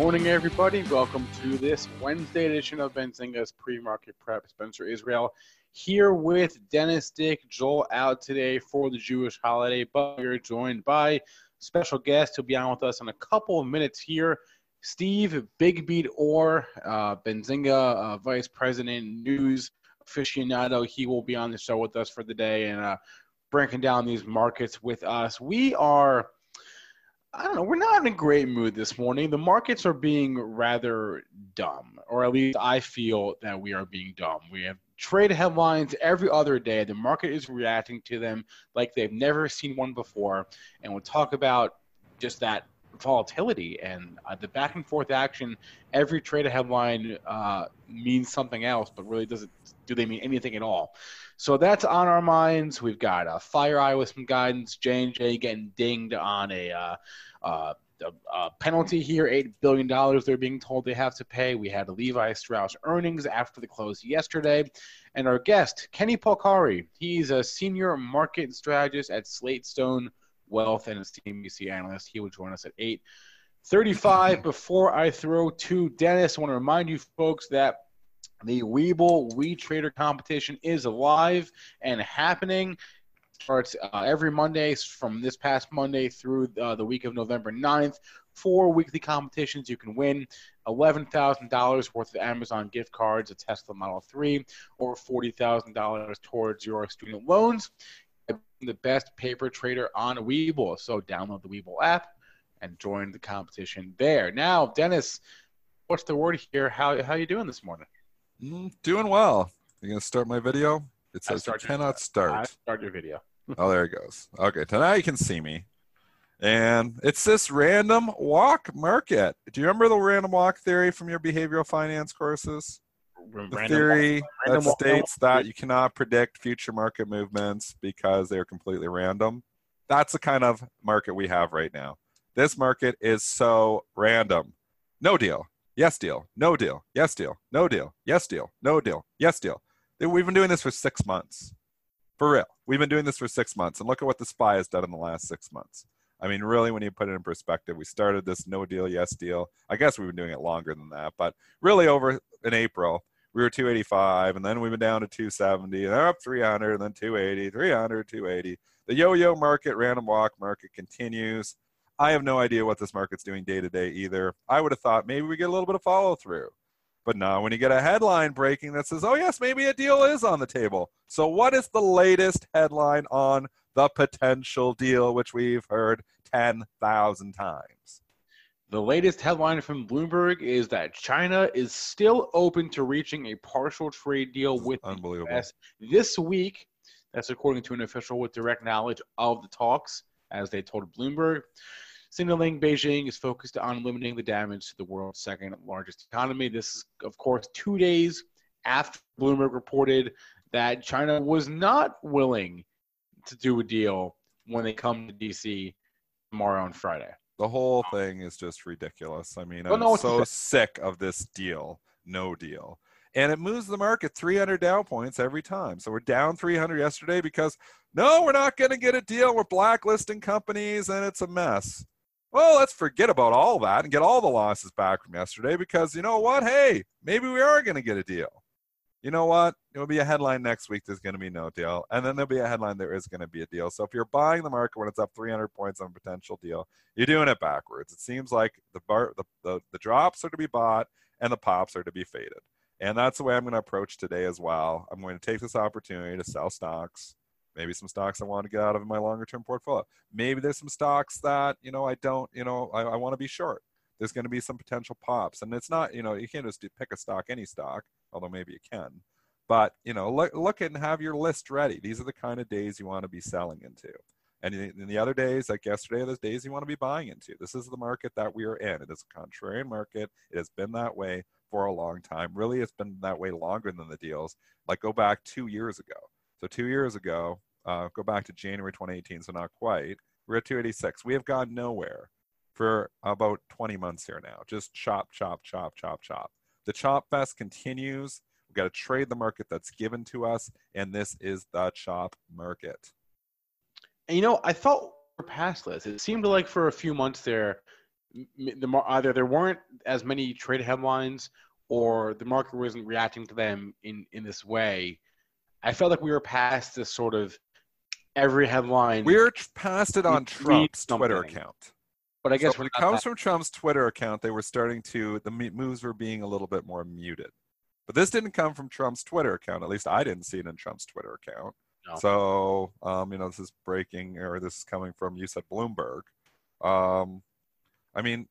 Morning, everybody. Welcome to this Wednesday edition of Benzinga's pre-market prep. Spencer Israel here with Dennis Dick. Joel out today for the Jewish holiday, but we're joined by special guest who'll be on with us in a couple of minutes here. Steve Big Beat Orr, uh, Benzinga uh, Vice President News aficionado. He will be on the show with us for the day and uh, breaking down these markets with us. We are. I don't know. We're not in a great mood this morning. The markets are being rather dumb, or at least I feel that we are being dumb. We have trade headlines every other day. The market is reacting to them like they've never seen one before. And we'll talk about just that volatility and uh, the back and forth action. Every trade headline uh, means something else, but really doesn't do they mean anything at all? So that's on our minds. We've got uh, FireEye with some guidance. J and J getting dinged on a, uh, uh, a, a penalty here, eight billion dollars. They're being told they have to pay. We had Levi Strauss earnings after the close yesterday, and our guest Kenny Polcari. He's a senior market strategist at SlateStone Wealth and a CNBC analyst. He will join us at eight thirty-five. Before I throw to Dennis, I want to remind you folks that the Webull We Trader competition is alive and happening. Starts uh, every Monday from this past Monday through uh, the week of November 9th. Four weekly competitions. You can win $11,000 worth of Amazon gift cards, a Tesla Model 3, or $40,000 towards your student loans. The best paper trader on Webull. So download the Webull app and join the competition there. Now, Dennis, what's the word here? How how you doing this morning? Mm, doing well. You gonna start my video? It I says you start cannot I start. start your video. oh, there it goes. Okay, so now you can see me. And it's this random walk market. Do you remember the random walk theory from your behavioral finance courses? The Random theory that states that you cannot predict future market movements because they're completely random. That's the kind of market we have right now. This market is so random. No deal. Yes deal. No deal. Yes deal. No deal. Yes deal. No deal. Yes deal. We've been doing this for six months. For real. We've been doing this for six months. And look at what the SPY has done in the last six months. I mean, really, when you put it in perspective, we started this no deal, yes deal. I guess we've been doing it longer than that, but really over in April, we were 285, and then we've been down to 270, and then up 300, and then 280, 300, 280. The yo-yo market, random walk market continues. I have no idea what this market's doing day to day either. I would have thought maybe we get a little bit of follow through. But now, when you get a headline breaking that says, oh, yes, maybe a deal is on the table. So, what is the latest headline on the potential deal, which we've heard 10,000 times? The latest headline from Bloomberg is that China is still open to reaching a partial trade deal with the US this week. That's according to an official with direct knowledge of the talks, as they told Bloomberg. Signaling Beijing is focused on limiting the damage to the world's second largest economy. This is, of course, two days after Bloomberg reported that China was not willing to do a deal when they come to DC tomorrow and Friday. The whole um, thing is just ridiculous. I mean, Well, I'm no, so sick of this deal, no deal. And it moves the market 300 down points every time. So we're down 300 yesterday because no, we're not going to get a deal. We're blacklisting companies and it's a mess. Well, let's forget about all that and get all the losses back from yesterday because you know what? Hey, maybe we are going to get a deal. You know what? It will be a headline next week. There's going to be no deal, and then there'll be a headline. There is going to be a deal. So if you're buying the market when it's up 300 points on a potential deal, you're doing it backwards. It seems like the bar, the, the, the drops are to be bought and the pops are to be faded. And that's the way I'm going to approach today as well. I'm going to take this opportunity to sell stocks, maybe some stocks I want to get out of my longer term portfolio. Maybe there's some stocks that, you know, I don't, you know, I, I want to be short. There's going to be some potential pops. And it's not, you know, you can't just pick a stock, any stock, although maybe you can. But, you know, look, look and have your list ready. These are the kind of days you want to be selling into. And in the other days, like yesterday, there's days you want to be buying into. This is the market that we are in. It is a contrarian market. It has been that way for a long time. Really, it's been that way longer than the deals. Like go back two years ago. So two years ago, uh, go back to January 2018. So not quite. We're at 286. We have gone nowhere for about 20 months here now. Just chop, chop, chop, chop, chop. The chop fest continues. We've got to trade the market that's given to us, and this is the chop market. And you know, I thought we're past this. It seemed like for a few months there, the either there weren't as many trade headlines or the market wasn't reacting to them in in this way. I felt like we were past this sort of every headline. We're past it on Trump's Twitter account. But I guess so when it comes that. from Trump's Twitter account, they were starting to the moves were being a little bit more muted. But this didn't come from Trump's Twitter account. At least I didn't see it in Trump's Twitter account. No. So um, you know, this is breaking, or this is coming from you said Bloomberg. Um, I mean,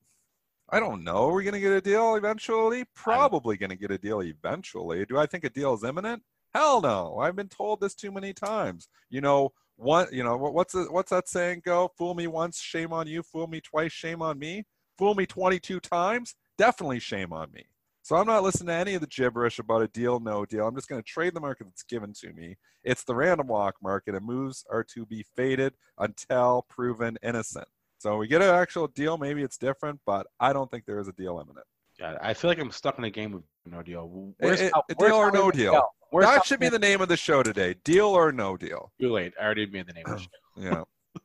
I don't know. Are we going to get a deal eventually? Probably going to get a deal eventually. Do I think a deal is imminent? Hell no. I've been told this too many times. You know, what you know what's the, what's that saying go? Fool me once, shame on you. Fool me twice, shame on me. Fool me 22 times, definitely shame on me. So I'm not listening to any of the gibberish about a deal, no deal. I'm just going to trade the market that's given to me. It's the random walk market, and moves are to be faded until proven innocent. So we get an actual deal, maybe it's different, but I don't think there is a deal imminent. Yeah, I feel like I'm stuck in a game with no deal. Where's, it, how, deal or no deal? that should be the name of the show today. Deal or no deal. Too late. I already made the name of the show.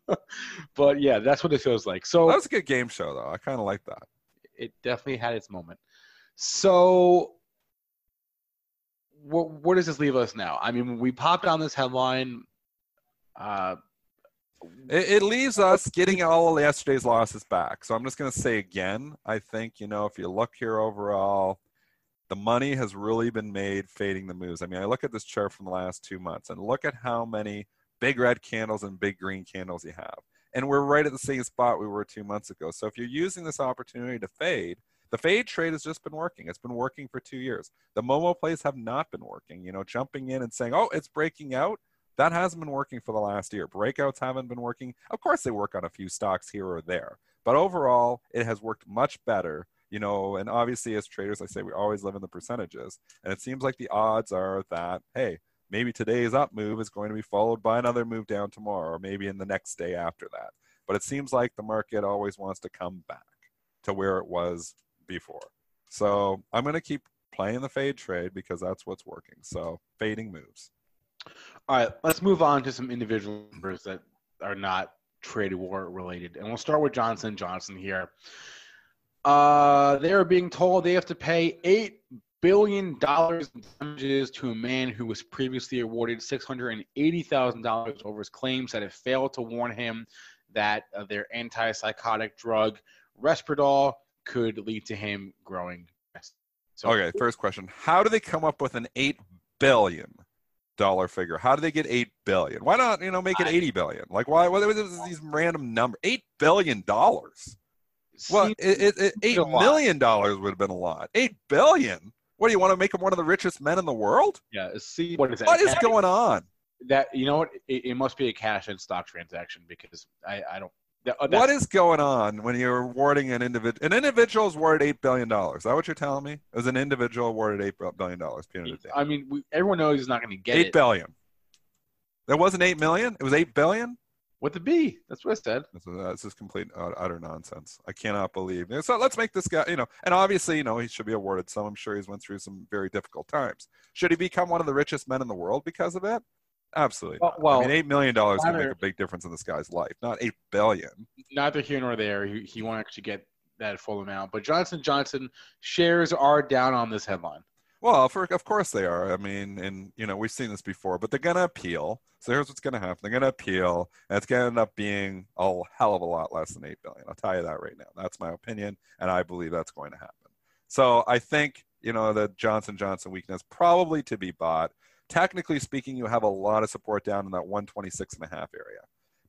yeah. but yeah, that's what it feels like. So that was a good game show, though. I kind of like that. It definitely had its moment. So, what, where does this leave us now? I mean, we popped on this headline. Uh, it, it, leaves us getting all yesterday's losses back. So I'm just going to say again, I think, you know, if you look here overall, the money has really been made fading the moves. I mean, I look at this chart from the last two months and look at how many big red candles and big green candles you have. And we're right at the same spot we were two months ago. So if you're using this opportunity to fade, the fade trade has just been working. It's been working for two years. The Momo plays have not been working. You know, jumping in and saying, oh, it's breaking out that hasn't been working for the last year. Breakouts haven't been working. Of course, they work on a few stocks here or there, but overall, it has worked much better. You know, and obviously, as traders, I say we always live in the percentages, and it seems like the odds are that hey, maybe today's up move is going to be followed by another move down tomorrow, or maybe in the next day after that. But it seems like the market always wants to come back to where it was before. So I'm going to keep playing the fade trade because that's what's working. So fading moves. All right, let's move on to some individual numbers that are not trade war related, and we'll start with Johnson Johnson here. Uh, they are being told they have to pay eight billion dollars in damages to a man who was previously awarded six hundred and eighty thousand dollars over his claims that it failed to warn him that uh, their antipsychotic drug Risperdal could lead to him growing. So, okay, first question: How do they come up with an eight billion? Dollar figure. How do they get eight billion? Why not you know make it eighty billion? Like why? What was these random number? Eight billion dollars. Well, it, it, it, eight million dollars would have been a lot. Eight billion. What do you want to make him one of the richest men in the world? Yeah. See what is that? What is going on? That you know what? It, it must be a cash and stock transaction because I I don't Uh, what is going on when you're awarding an individual? An individual is awarded eight billion dollars. Is that what you're telling me? Is an individual awarded eight billion dollars I mean, we, everyone knows he's not going to get eight it. billion. There wasn't eight million. It was eight billion. What the B? That's what I said. This is, uh, this is complete uh, utter nonsense. I cannot believe. So let's make this guy, you know, and obviously, you know, he should be awarded some. I'm sure he's went through some very difficult times. Should he become one of the richest men in the world because of it? Absolutely. Well, well, I mean, eight million dollars can make a big difference in this guy's life. Not eight billion. Neither here nor there. He, he won't actually get that full amount. But Johnson Johnson shares are down on this headline. Well, for, of course they are. I mean, and you know we've seen this before, but they're gonna appeal. So here's what's gonna happen: they're gonna appeal, and it's gonna end up being a hell of a lot less than eight billion. I'll tell you that right now. That's my opinion, and I believe that's going to happen. So I think you know the Johnson Johnson weakness probably to be bought. Technically speaking, you have a lot of support down in that 126 and a half area.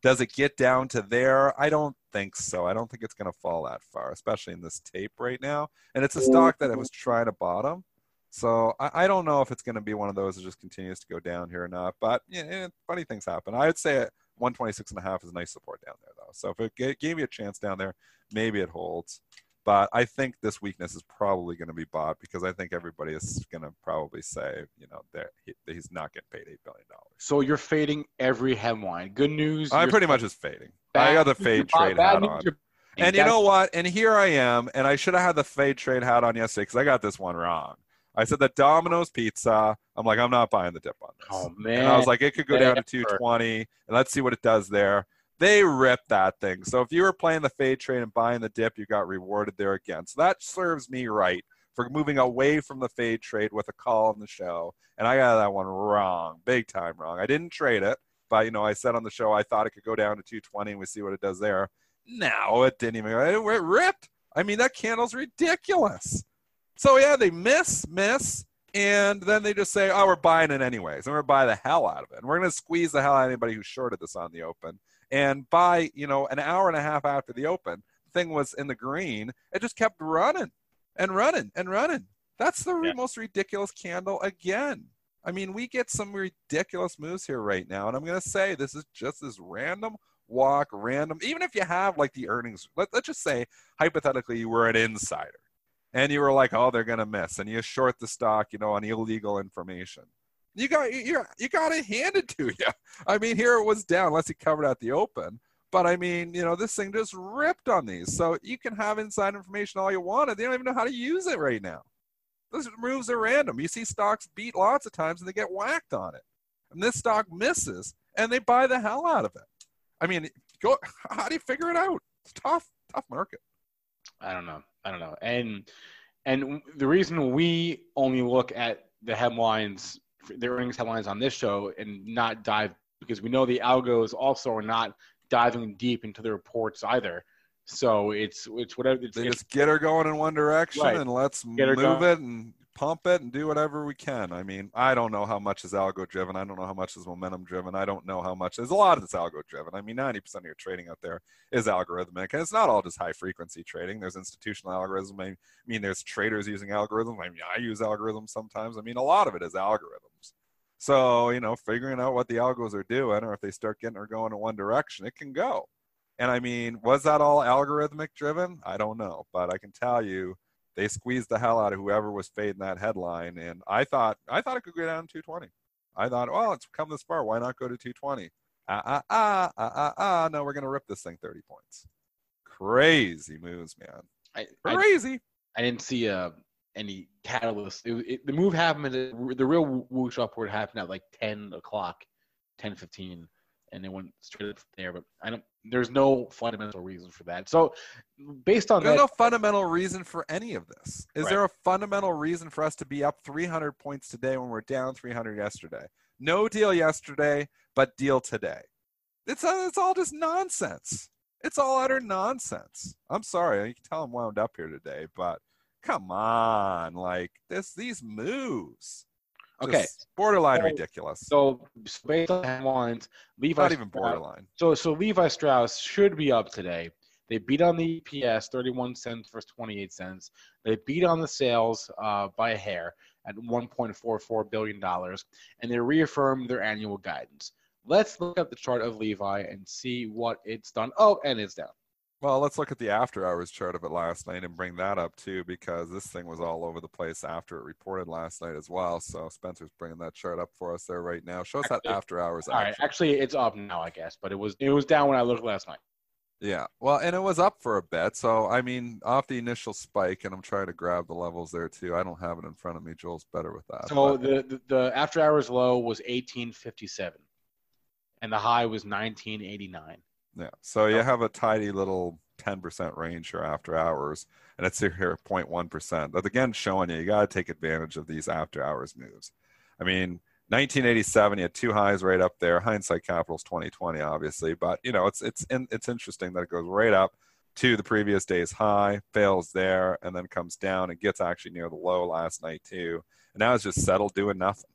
Does it get down to there? I don't think so. I don't think it's going to fall that far, especially in this tape right now. And it's a stock that it was trying to bottom. So I, I don't know if it's going to be one of those that just continues to go down here or not. But yeah, funny things happen. I'd say 126 and a half is nice support down there, though. So if it gave you a chance down there, maybe it holds. But I think this weakness is probably going to be bought because I think everybody is going to probably say, you know, that he, he's not getting paid eight billion dollars. So you're fading every headline. Good news. I'm pretty much just fading. bad I got the fade trade hat on. And you know what? And here I am, and I should have had the fade trade hat on yesterday because I got this one wrong. I said the Domino's pizza. I'm like, I'm not buying the dip on this. Oh man. and I was like, it could go down to 220, and let's see what it does there. They ripped that thing. So if you were playing the fade trade and buying the dip, you got rewarded there again. So that serves me right for moving away from the fade trade with a call on the show. And I got that one wrong, big time wrong. I didn't trade it, but you know, I said on the show I thought it could go down to 220, and we see what it does there. No, it didn't even. It, ripped. I mean, that candle's ridiculous. So yeah, they miss, miss, and then they just say, "Oh, we're buying it anyways, and we're gonna buy the hell out of it, and we're to squeeze the hell out of anybody who shorted this on the open." And by you know an hour and a half after the open, the thing was in the green. It just kept running and running and running. That's the Yeah. most ridiculous candle again. I mean, we get some ridiculous moves here right now, and I'm going to say this is just this random walk, random. Even if you have like the earnings, let, let's just say hypothetically you were an insider and you were like, oh, they're going to miss, and you short the stock, you know, on illegal information. You got you you got it handed to you. I mean, here it was down, unless you covered at the open. But I mean, you know, this thing just ripped on these. So you can have inside information all you want, and they don't even know how to use it right now. Those moves are random. You see stocks beat lots of times and they get whacked on it. And this stock misses and they buy the hell out of it. I mean, go how do you figure it out? It's tough, tough market. I don't know. I don't know. And and the reason we only look at the headlines, the earnings headlines on this show, and not dive because we know the algos also are not diving deep into the reports either. So it's it's whatever. It's, They it's- just get her going in one direction Right. and let's move going. it and pump it and do whatever we can. I mean, I don't know how much is algo driven. I don't know how much is momentum driven. I don't know how much. There's a lot of this algo driven. I mean, 90% of your trading out there is algorithmic, and it's not all just high frequency trading. There's institutional algorithms. I mean, there's traders using algorithms. I mean, I use algorithms sometimes. I mean, a lot of it is algorithms. So, you know, figuring out what the algos are doing, or if they start getting or going in one direction, it can go. And I mean, was that all algorithmic driven? I don't know, but I can tell you they squeezed the hell out of whoever was fading that headline. And I thought, I thought it could go down to 220. I thought, well, it's come this far. Why not go to 220? Ah, ah, ah, ah, ah, ah. No, we're going to rip this thing 30 points. Crazy moves, man. I, I, Crazy. I didn't see uh, any catalyst. It, it, the move happened. The real whoosh upward happened at like ten o'clock, ten fifteen, and it went straight up from there. But I don't. There's no fundamental reason for that. So, based on There's that, no fundamental reason for any of this. Is Right. there a fundamental reason for us to be up 300 points today when we're down 300 yesterday? No deal yesterday, but deal today. It's uh, it's all just nonsense. It's all utter nonsense. I'm sorry, you can tell I'm wound up here today, but come on, like this, these moves. Okay. Just borderline So- ridiculous. so, based on headlines, Levi Not even Strauss- borderline. So so Levi Strauss should be up today. They beat on the EPS 31 cents versus 28 cents. They beat on the sales uh, by a hair at 1.44 billion dollars, and they reaffirmed their annual guidance. Let's look at the chart of Levi and see what it's done. Oh, and it's down. Well, let's look at the after hours chart of it last night and bring that up too, because this thing was all over the place after it reported last night as well. So Spencer's bringing that chart up for us there right now. Show us that after hours. All right, actually it's up now, I guess, but it was it was down when I looked last night. Yeah. Well, and it was up for a bit. So I mean, off the initial spike, and I'm trying to grab the levels there too. I don't have it in front of me. Joel's better with that. So the, the the after hours low was 1857, and the high was 1989. Yeah. So you have a tidy little 10% range here after hours, and it's here at 0.1%. But again, showing you, you got to take advantage of these after hours moves. I mean, 1987, you had two highs right up there. Hindsight Capital's 2020, obviously, but you know, it's it's in, it's interesting that it goes right up to the previous day's high, fails there, and then comes down and gets actually near the low last night too. And now it's just settled doing nothing.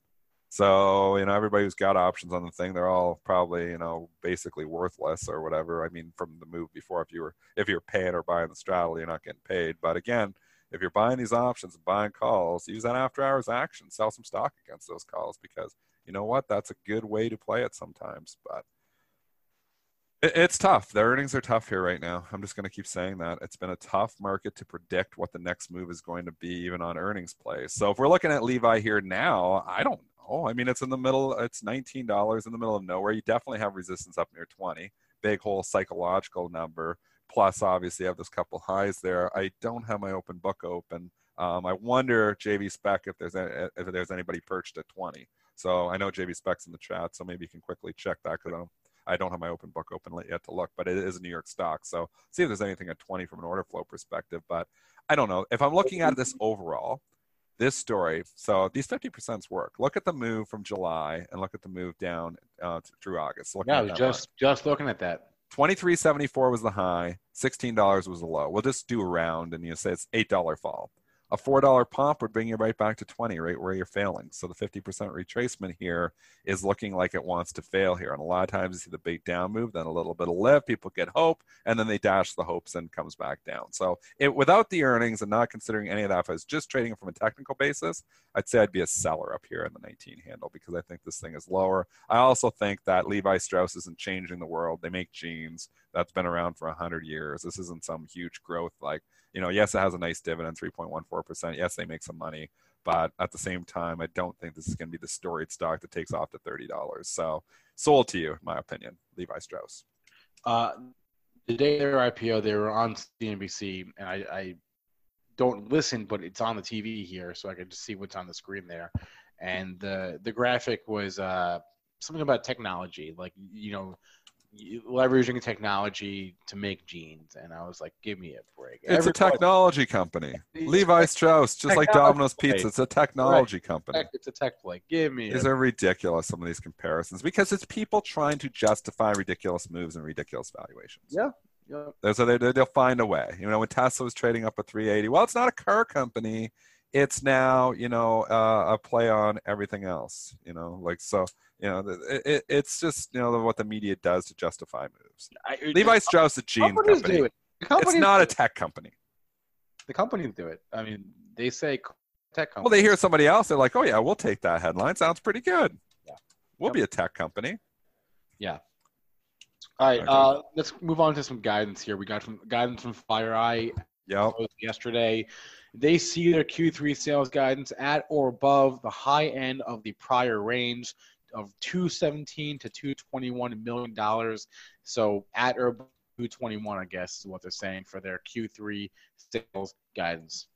So, you know, everybody who's got options on the thing, they're all probably, you know, basically worthless or whatever. I mean, from the move before, if you were if you're paying or buying the straddle, you're not getting paid. But again, if you're buying these options and buying calls, use that after hours action, sell some stock against those calls because you know what? That's a good way to play it sometimes. But it, it's tough. The earnings are tough here right now. I'm just going to keep saying that. It's been a tough market to predict what the next move is going to be, even on earnings plays. So if we're looking at Levi here now, I don't know. I mean, it's in the middle. It's $19 in the middle of nowhere. You definitely have resistance up near 20. Big whole psychological number. Plus, obviously, I have this couple highs there. I don't have my open book open. Um, I wonder, JV Spec, if there's a, if there's anybody perched at 20. So I know JV Spec's in the chat, so maybe you can quickly check that because I don't have my open book open yet to look, but it is a New York stock. So see if there's anything at 20 from an order flow perspective. But I don't know. If I'm looking at this overall, this story, so these 50% work. Look at the move from July and look at the move down uh, through August. yeah, I was just just looking at that. 23.74 was the high, $16 was the low. We'll just do a round and you say it's $8 fall a $4 pump would bring you right back to 20, right where you're failing. So the 50% retracement here is looking like it wants to fail here. And a lot of times you see the bait down move, then a little bit of lift, people get hope, and then they dash the hopes and comes back down. So it, without the earnings and not considering any of that, if I was just trading from a technical basis, I'd say I'd be a seller up here in the 19 handle because I think this thing is lower. I also think that Levi Strauss isn't changing the world. They make jeans that's been around for 100 years. This isn't some huge growth like you know, yes, it has a nice dividend, 3.14%. Yes, they make some money, but at the same time, I don't think this is going to be the storied stock that takes off to $30. So sold to you, in my opinion, Levi Strauss. Uh, the day their IPO, they were on CNBC, and I, I don't listen, but it's on the TV here, so I can just see what's on the screen there. And the the graphic was uh, something about technology, like you know, leveraging technology to make jeans, and I was like, "Give me a break." It's a technology company. Levi Strauss, just like Domino's Pizza, it's a technology right. company. It's a tech play. Give me. These a- are ridiculous. Some of these comparisons because it's people trying to justify ridiculous moves and ridiculous valuations. Yeah. Yeah. So they, they'll find a way. You know, when Tesla was trading up at 380, well, it's not a car company. It's now, you know, uh, a play on everything else. You know, like so you know, it, it, it's just you know what the media does to justify moves. I, Levi Strauss, a jeans company. Do it. It's not a tech company. The companies do it. I mean, they say tech company. Well, they hear somebody else. They're like, "Oh yeah, we'll take that headline. Sounds pretty good. Yeah, we'll yep. be a tech company." Yeah. All right. Okay. Uh, let's move on to some guidance here. We got some guidance from FireEye. Yep. Yesterday, they see their Q3 sales guidance at or above the high end of the prior range of 217 to 221 million dollars. So at or 221, I guess is what they're saying for their Q3 sales guidance.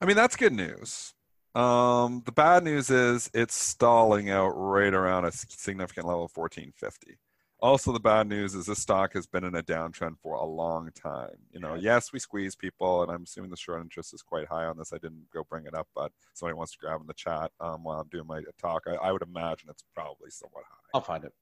I mean, that's good news. Um, the bad news is it's stalling out right around a significant level of 1450. Also, the bad news is this stock has been in a downtrend for a long time. You know, yes, we squeeze people, and I'm assuming the short interest is quite high on this. I didn't go bring it up, but somebody wants to grab in the chat um, while I'm doing my talk. I, I would imagine it's probably somewhat high. I'll find it.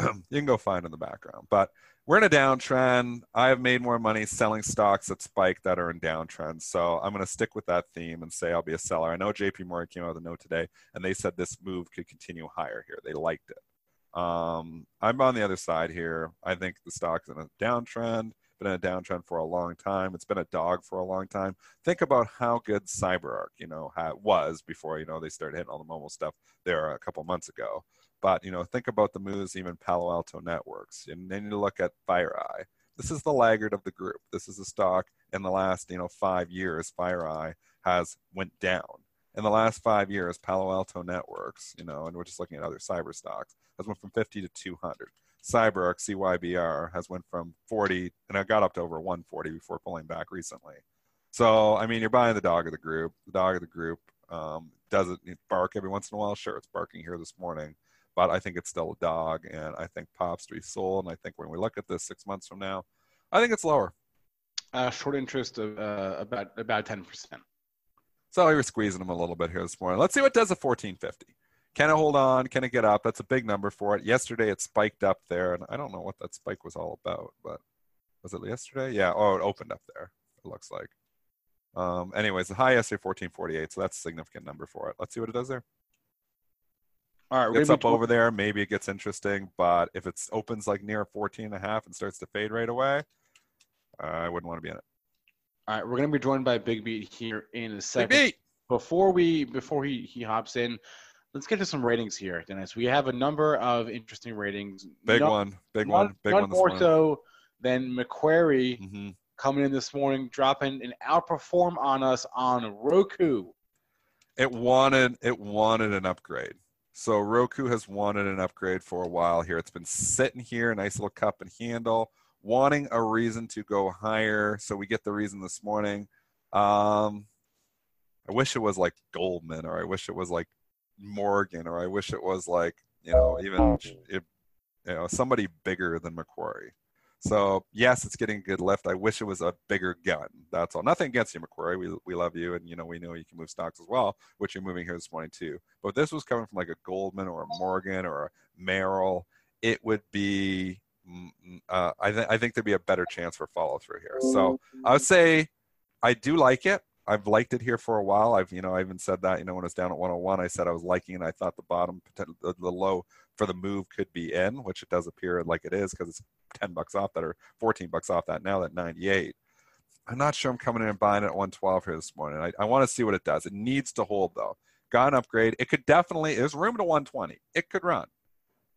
you can go find in the background. But we're in a downtrend. I have made more money selling stocks that spike that are in downtrends. So I'm going to stick with that theme and say I'll be a seller. I know JP Morgan came out with a note today and they said this move could continue higher here. They liked it. Um, I'm on the other side here. I think the stock's in a downtrend, been in a downtrend for a long time. It's been a dog for a long time. Think about how good CyberArk, you know, was before, you know, they started hitting all the mobile stuff there a couple months ago. But, you know, think about the moves, even Palo Alto Networks. And then you look at FireEye. This is the laggard of the group. This is a stock in the last, you know, five years, FireEye has went down in the last five years, Palo Alto Networks, you know, and we're just looking at other cyber stocks, has went from 50 to 200. CyberArk, CYBR, has went from 40, and it got up to over 140 before pulling back recently. So, I mean, you're buying the dog of the group. The dog of the group um, does it bark every once in a while? Sure, it's barking here this morning, but I think it's still a dog, and I think Pops to be sold. And I think when we look at this six months from now, I think it's lower. Uh, short interest of uh, about about ten percent. So we were squeezing them a little bit here this morning. Let's see what does a 1450. Can it hold on? Can it get up? That's a big number for it. Yesterday it spiked up there, and I don't know what that spike was all about, but was it yesterday? Yeah. Oh, it opened up there. It looks like. Um, anyways, the high yesterday 1448, so that's a significant number for it. Let's see what it does there. All right, we're Gets up over there, maybe it gets interesting, but if it opens like near 14 and a half and starts to fade right away, I wouldn't want to be in it. All right, we're gonna be joined by Big Beat here in a second. Big second. beat. Before we before he he hops in, let's get to some ratings here, Dennis. We have a number of interesting ratings. Big None- one. Big none- one. Big none one this more morning. so than Macquarie Mhm. coming in this morning, dropping an outperform on us on Roku. it wanted it wanted an upgrade. So Roku has wanted an upgrade for a while here. It's been sitting here, a nice little cup and handle, wanting a reason to go higher. So we get the reason this morning. Um, I wish it was like Goldman, or I wish it was like Morgan, or I wish it was like you know even if, you know somebody bigger than Macquarie. So yes, it's getting a good lift. I wish it was a bigger gun. That's all. Nothing against you, Macquarie. We we love you, and you know we know you can move stocks as well, which you're moving here this morning too. But if this was coming from like a Goldman or a Morgan or a Merrill, it would be. Uh, I think I think there'd be a better chance for follow through here. So I would say I do like it. I've liked it here for a while. I've you know I even said that you know when it's down at 101, I said I was liking it. I thought the bottom the, low for the move could be in, which it does appear like it is because it's 10 bucks off that or 14 bucks off that now at 98. I'm not sure I'm coming in and buying it at 112 here this morning. I, I want to see what it does. It needs to hold though. Got an upgrade. It could definitely. There's room to 120. It could run,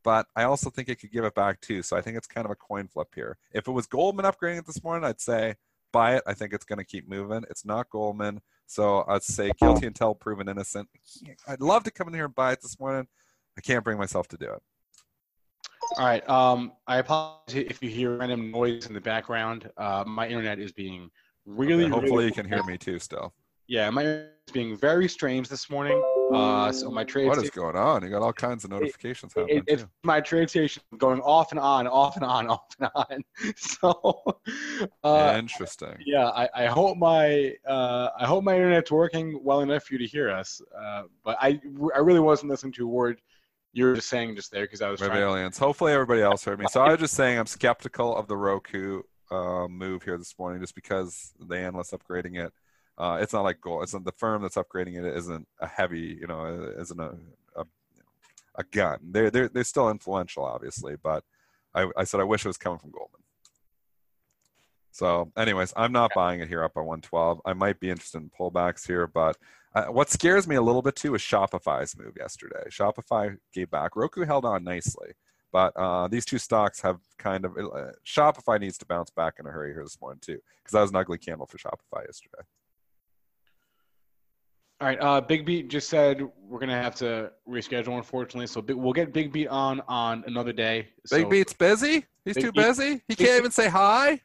but I also think it could give it back too. So I think it's kind of a coin flip here. If it was Goldman upgrading it this morning, I'd say buy it. I think it's going to keep moving. It's not Goldman, so I'd say guilty until proven innocent. I'd love to come in here and buy it this morning. I can't bring myself to do it. All right. Um, I apologize if you hear random noise in the background. Uh, my internet is being really. Okay, hopefully really- you can hear me too. Still, Yeah, my internet is being very strange this morning. Uh, so my trade what is station- going on? You got all kinds of notifications happening it, it's my TradeStation going off and on, off and on, off and on. So, uh, Interesting. yeah, I, I hope my uh, I hope my internet's working well enough for you to hear us. Uh, but I I really wasn't listening to a word you were just saying just there because I was aliens. Hopefully everybody else heard me. So I was just saying I'm skeptical of the Roku uh, move here this morning, just because the analysts upgrading it. Uh, it's not like gold. It's not, the firm that's upgrading it isn't a heavy, you know, isn't a a, a gun. They're they're they're still influential, obviously, but I, I said I wish it was coming from Goldman. So, anyways, I'm not buying it here up at 112. I might be interested in pullbacks here, but uh, what scares me a little bit too is Shopify's move yesterday. Shopify gave back. Roku held on nicely, but uh, these two stocks have kind of uh, Shopify needs to bounce back in a hurry here this morning too, because that was an ugly candle for Shopify yesterday. All right, uh, Big Beat just said we're gonna have to reschedule, unfortunately. So big, we'll get Big Beat on on another day. Big Beat's busy. He's Big too Beat- busy. He Big can't even say hi.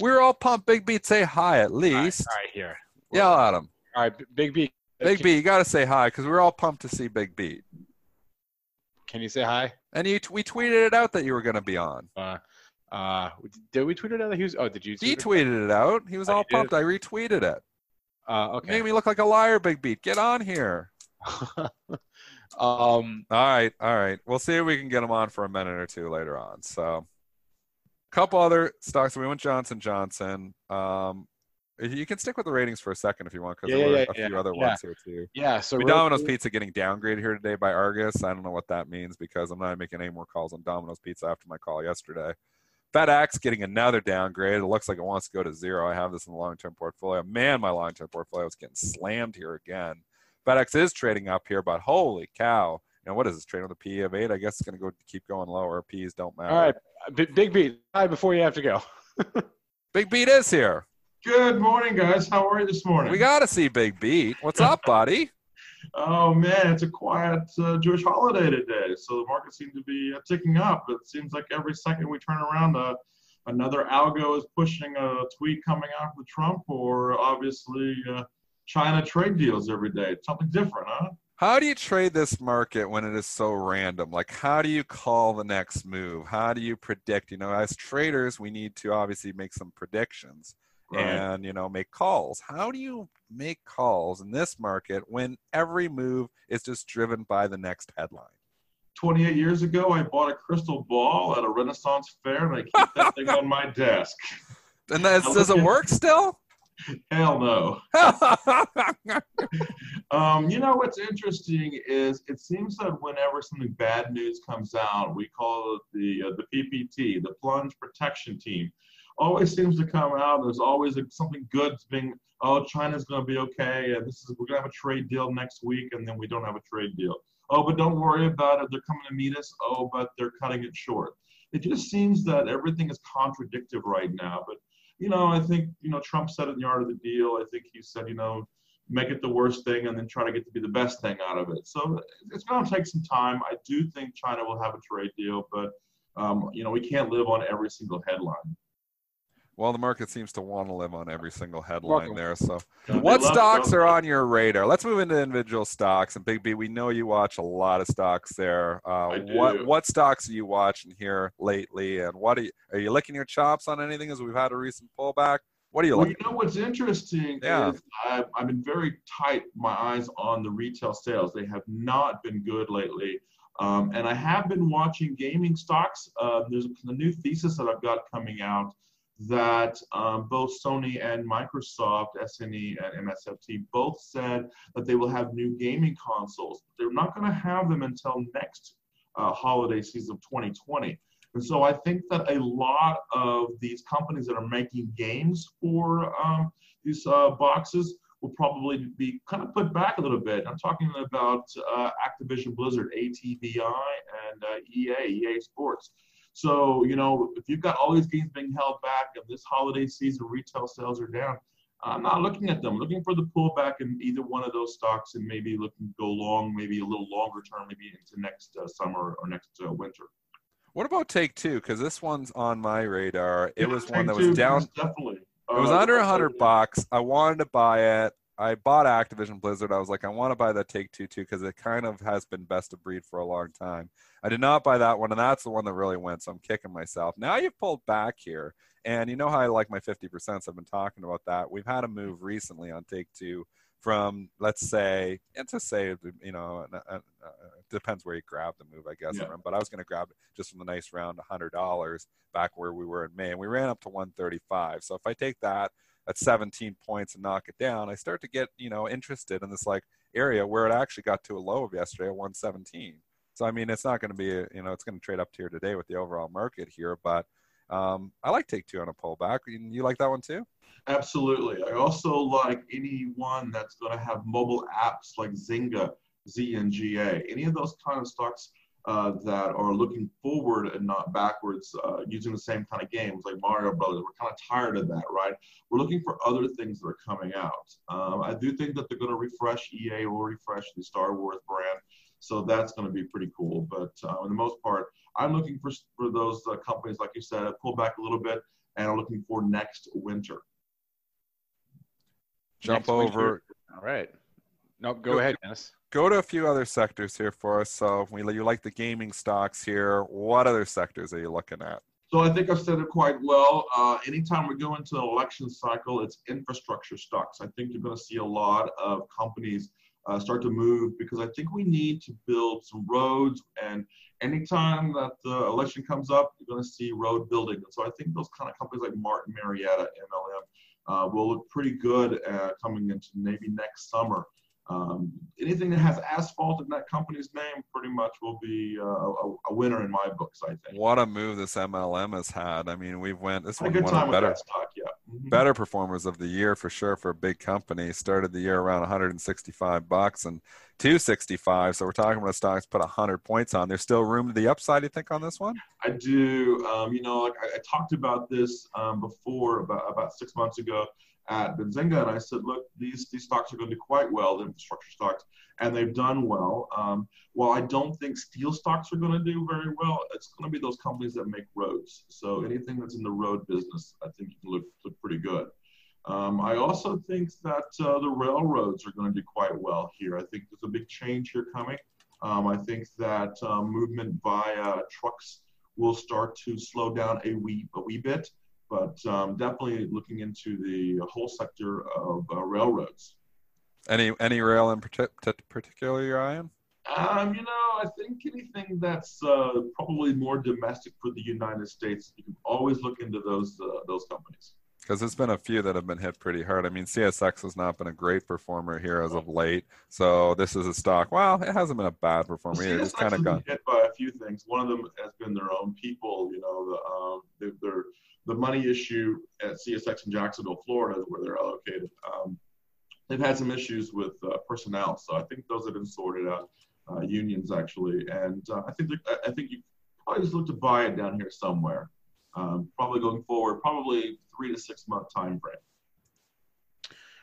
We're all pumped. Big Beat say hi at least. all right, here. Yell at him. All right, Big Beat. Big Beat, you got to say hi because we're all pumped to see Big Beat. Can you say hi? And you, we tweeted it out that you were going to be on. Uh, uh, did we tweet it out? that He was. Oh, did you? He tweet it? tweeted it out. He was Oh, all did? pumped. I retweeted it. Uh, okay. Made me look like a liar, Big Beat. Get on here. um, All right, all right. We'll see if we can get him on for a minute or two later on. So, a couple other stocks. We went Johnson Johnson. Um, you can stick with the ratings for a second if you want, because Yeah, there were yeah, a yeah, few other ones here too. yeah. So We Domino's quick- Pizza getting downgraded here today by Argus. I don't know what that means because I'm not making any more calls on Domino's Pizza after my call yesterday. FedEx getting another downgrade. It looks like it wants to go to zero. I have this in the long-term portfolio. Man, my long-term portfolio is getting slammed here again. FedEx is trading up here, but holy cow! You know what is this trading with a PE of eight? I guess it's going to go keep going lower. P's don't matter. All right, B- Big Beat. Hi, before you have to go. Big Beat is here. Good morning, guys. How are you this morning? We got to see Big Beat. What's up, buddy? Oh man, it's a quiet uh, Jewish holiday today, so the market seems to be uh, ticking up. It seems like every second we turn around, uh, another algo is pushing a tweet coming out from Trump, or obviously uh, China trade deals every day. It's something different, huh? How do you trade this market when it is so random? Like, how do you call the next move? How do you predict? You know, as traders, we need to obviously make some predictions. Right. and you know make calls. How do you make calls in this market when every move is just driven by the next headline? 28 years ago, I bought a crystal ball at a Renaissance fair, and I keep that thing on my desk. And that, does look it work still? Hell no. Um, you know what's interesting is it seems that whenever something bad news comes out, we call it the uh, the PPT, the Plunge Protection Team. Always seems to come out. There's always something good being. Oh, China's going to be okay, and this is we're going to have a trade deal next week, and then we don't have a trade deal. Oh, but don't worry about it. They're coming to meet us. Oh, but they're cutting it short. It just seems that everything is contradictive right now. But you know, I think you know Trump said it in the art of the deal. I think he said, you know, make it the worst thing and then try to get to be the best thing out of it. So it's going to take some time. I do think China will have a trade deal, but um, you know we can't live on every single headline. Well, the market seems to want to live on every single headline Welcome. there. So, what stocks are on your radar? Let's move into individual stocks. And Big B, we know you watch a lot of stocks there. Uh, I What do. what stocks are you watching here lately? And what are you are you licking your chops on anything as we've had a recent pullback? What are you Well, looking? you know what's interesting Yeah. is I've, I've been very tight my eyes on the retail sales. They have not been good lately. Um, and I have been watching gaming stocks. Uh, there's a new thesis that I've got coming out that um, both Sony and Microsoft, SNE and MSFT, both said that they will have new gaming consoles. They're not going to have them until next uh, holiday season of 2020. And so I think that a lot of these companies that are making games for um, these uh, boxes will probably be kind of put back a little bit. I'm talking about uh, Activision Blizzard, ATVI, and uh, EA, EA Sports. So, you know, if you've got all these games being held back and this holiday season retail sales are down, I'm not looking at them. I'm looking for the pullback in either one of those stocks and maybe looking to go long, maybe a little longer term, maybe into next uh, summer or next uh, winter. What about Take Two? Because this one's on my radar. It Yeah, was one that was down. Definitely. It was Uh, under a hundred bucks. I wanted to buy it. I bought Activision Blizzard. I was like, I want to buy the Take Two too because it kind of has been best of breed for a long time. I did not buy that one, and that's the one that really went. So I'm kicking myself. Now you've pulled back here, and you know how I like my fifty percent. I've been talking about that. We've had a move recently on Take Two from let's say, and to say, you know, uh, uh, uh, depends where you grab the move, I guess. Yeah. But I was going to grab it just from the nice round hundred dollars back where we were in May, and we ran up to 135. So if I take that at 17 points and knock it down, I start to get you know interested in this like area where it actually got to a low of yesterday at 117. So I mean, it's not going to be you know it's going to trade up here today with the overall market here, but um, I like Take Two on a pullback. You like that one too? Absolutely. I also like any one that's going to have mobile apps like Zynga, ZNGA, any of those kind of stocks uh, that are looking forward and not backwards, uh, using the same kind of games like Mario Brothers. We're kind of tired of that, right? We're looking for other things that are coming out. Um, I do think that they're going to refresh EA or refresh the Star Wars brand. So that's going to be pretty cool. But uh, for the most part, I'm looking for, for those uh, companies, like you said, pull back a little bit and are looking for next winter. Jump Next winter. over. All right. No, go ahead, Dennis. Go to a few other sectors here for us. So we you like the gaming stocks here. What other sectors are you looking at? So I think I've said it quite well. Uh, anytime we go into an election cycle, it's infrastructure stocks. I think you're going to see a lot of companies uh, start to move because I think we need to build some roads. And anytime that the election comes up, you're going to see road building. And so I think those kind of companies like Martin Marietta, MLM, uh, will look pretty good uh, coming into maybe next summer. Um, anything that has asphalt in that company's name pretty much will be uh, a, a winner in my books, I think. What a move this MLM has had. I mean, we've went this one one of better stock, yeah. Mhm. better performers of the year for sure for a big company. Started the year around 165 bucks and 265. So we're talking about stocks put 100 points on. There's still room to the upside. You think on this one? I do. Um, you know, like I, I talked about this um, before, about about six months ago at Benzinga, and I said, look, these these stocks are going to do quite well, the infrastructure stocks, and they've done well. Um, while I don't think steel stocks are going to do very well, it's going to be those companies that make roads. So anything that's in the road business, I think can look look pretty good. Um, I also think that uh, the railroads are going to do quite well here. I think there's a big change here coming. Um, I think that um, movement via trucks will start to slow down a wee a wee bit. But um, definitely looking into the whole sector of uh, railroads. Any any rail in partic- particular you're eyeing? Um, you know, I think anything that's uh, probably more domestic for the United States, you can always look into those uh, those companies. Because there's been a few that have been hit pretty hard. I mean, CSX has not been a great performer here as of late. So this is a stock. Well, it hasn't been a bad performer either. It's kind of gone hit by a few things. One of them has been their own people. You know, the um, the, their the money issue at CSX in Jacksonville, Florida, where they're allocated. Um, they've had some issues with uh, personnel, so I think those have been sorted out uh, unions actually, and uh, I think I think you probably just look to buy it down here somewhere. Um, probably going forward, probably three to six month time frame.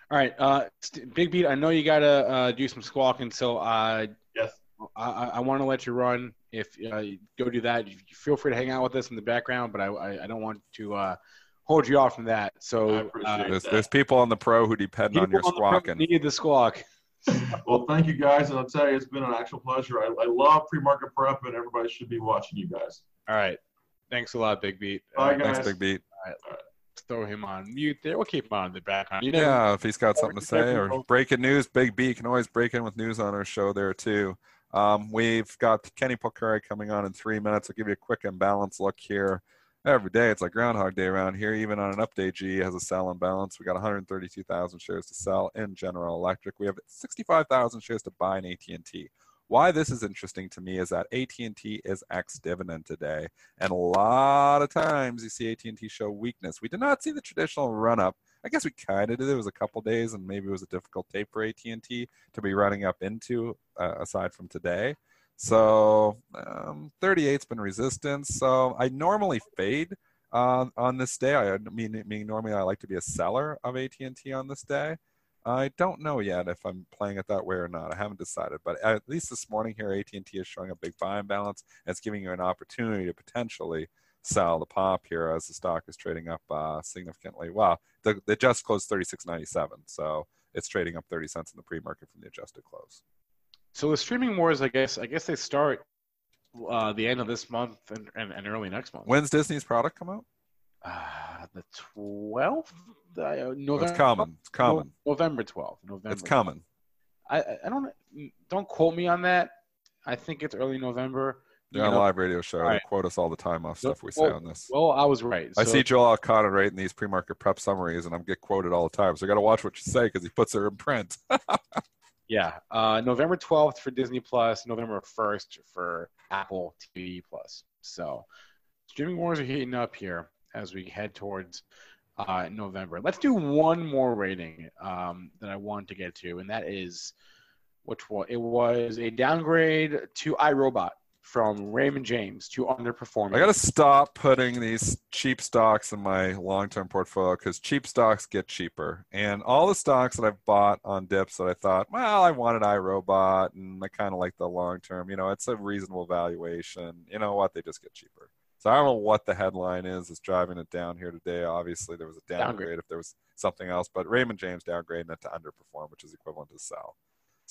All right, uh, Big Beat. I know you gotta uh, do some squawking, so uh, I, I want to let you run. If uh, you go do that, feel free to hang out with us in the background, but I, I, I don't want to uh, hold you off from that. So uh, there's, there's, people on the pro who depend on your squawk squawking. Need the squawk well, thank you guys, and I'll tell you, it's been an actual pleasure. I, I love pre-market prep, and everybody should be watching you guys. All right, thanks a lot, Big Beat. Bye, guys. Thanks, Big Beat. All right. All right. Throw him on mute there. We'll keep him on in the background. You know, yeah, if he's got something to say or breaking news, Big B can always break in with news on our show there too. Um, we've got Kenny Polcari coming on in three minutes. I'll give you a quick imbalance look here every day. It's like Groundhog Day around here. Even on an up day, G has a sell and balance. We got 132,000 shares to sell in General Electric. We have 65,000 shares to buy in AT&T. Why this is interesting to me is that AT&T is ex-dividend today, and a lot of times you see AT&T show weakness. We did not see the traditional run-up. I guess we kind of did. It was a couple days, and maybe it was a difficult tape for AT&T to be running up into, uh, aside from today. So um, 38's been resistance. So I normally fade uh, on this day. I mean, mean normally I like to be a seller of AT&T on this day. I don't know yet if I'm playing it that way or not. I haven't decided, but at least this morning here, AT&T is showing a big buying balance, and it's giving you an opportunity to potentially sell the pop here as the stock is trading up uh, significantly. Well, the, the just closed 36.97, so it's trading up 30 cents in the pre-market from the adjusted close. So the streaming wars, I guess, I guess they start uh, the end of this month and, and, and, early next month. When's Disney's product come out? Uh, the twelfth. Uh, November. It's coming. It's coming. November twelfth. November. It's coming. I I don't don't quote me on that. I think it's early November. You're on a live radio show. Right. They quote us all the time off stuff we well, say on this. Well, I was right. I see Joel Alcott right in these pre-market prep summaries, and I'm get quoted all the time. So I got to watch what you say because he puts her in print. Yeah, uh, November 12th for Disney Plus, November 1st for Apple TV Plus. So streaming wars are heating up here as we head towards uh, November. Let's do one more rating um, that I want to get to, and that is which one? it was a downgrade to iRobot from Raymond James to underperforming. I got to stop putting these cheap stocks in my long-term portfolio because cheap stocks get cheaper. And all the stocks that I've bought on dips that I thought, well, I wanted iRobot and I kind of like the long-term. You know, it's a reasonable valuation. You know what? They just get cheaper. So I don't know what the headline is that's driving it down here today. Obviously, there was a downgrade, downgrade. if there was something else, but Raymond James downgrading it to underperform, which is equivalent to sell.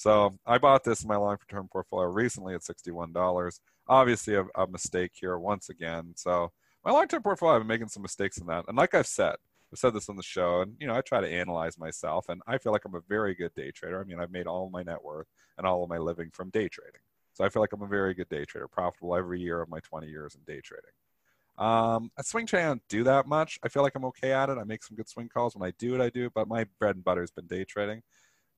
So I bought this in my long-term portfolio recently at $61. Obviously, a, a mistake here once again. So my long-term portfolio, I've been making some mistakes in that. And like I've said, I've said this on the show, and you know, I try to analyze myself, and I feel like I'm a very good day trader. I mean, I've made all my net worth and all of my living from day trading. So I feel like I'm a very good day trader, profitable every year of my 20 years in day trading. Um, swing trade, I don't do that much. I feel like I'm okay at it. I make some good swing calls. When I do it, I do. But my bread and butter has been day trading.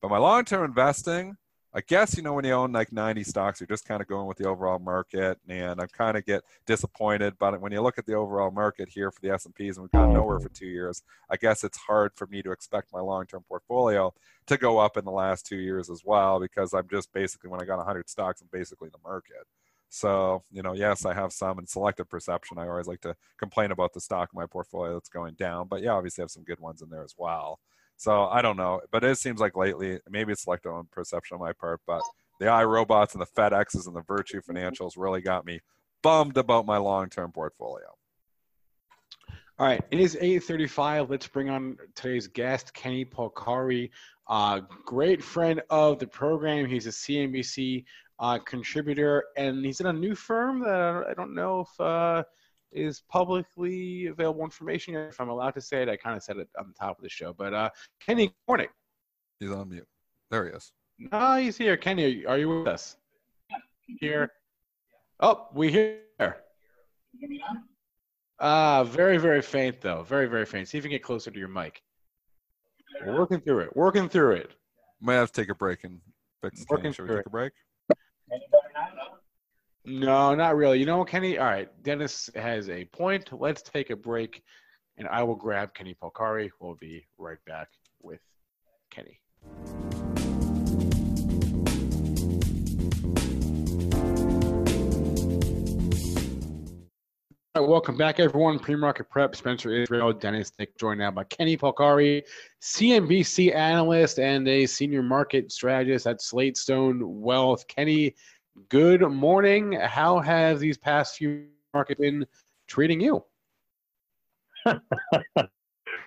But my long term investing, I guess you know when you own like 90 stocks, you're just kind of going with the overall market, and I kind of get disappointed. But when you look at the overall market here for the S and P's, and we've gone nowhere for two years, I guess it's hard for me to expect my long-term portfolio to go up in the last two years as well, because I'm just basically when I got 100 stocks, I'm basically the market. So, you know, yes, I have some in selective perception. I always like to complain about the stock in my portfolio that's going down, but yeah, obviously I have some good ones in there as well. So I don't know, but it seems like lately, maybe it's selective on perception on my part, but the iRobots and the FedExes and the Virtu Financials really got me bummed about my long-term portfolio. All right, it is 8:35. Let's bring on today's guest, Kenny Polcari, uh, great friend of the program. He's a CNBC uh, contributor, and he's in a new firm that I don't know if uh, is publicly available information. If I'm allowed to say it, I kind of said it on the top of the show. But uh, Kenny, Cornick. He's on mute. There he is. No, he's here. Kenny, are you with us? Here. Oh, we hear. Ah, uh, very, very faint though. Very, very faint. See if you can get closer to your mic. We're working through it. Working through it. Might have to take a break and fix Working Should we take it. a break? No, not really. You know Kenny? All right. Dennis has a point. Let's take a break, and I will grab Kenny Polcari. We'll be right back with Kenny. All right, welcome back, everyone. Pre-market prep. Spencer Israel, Dennis Dick, joined now by Kenny Polcari, CNBC analyst and a senior market strategist at SlateStone Wealth. Kenny, good morning. How have these past few markets been treating you? well,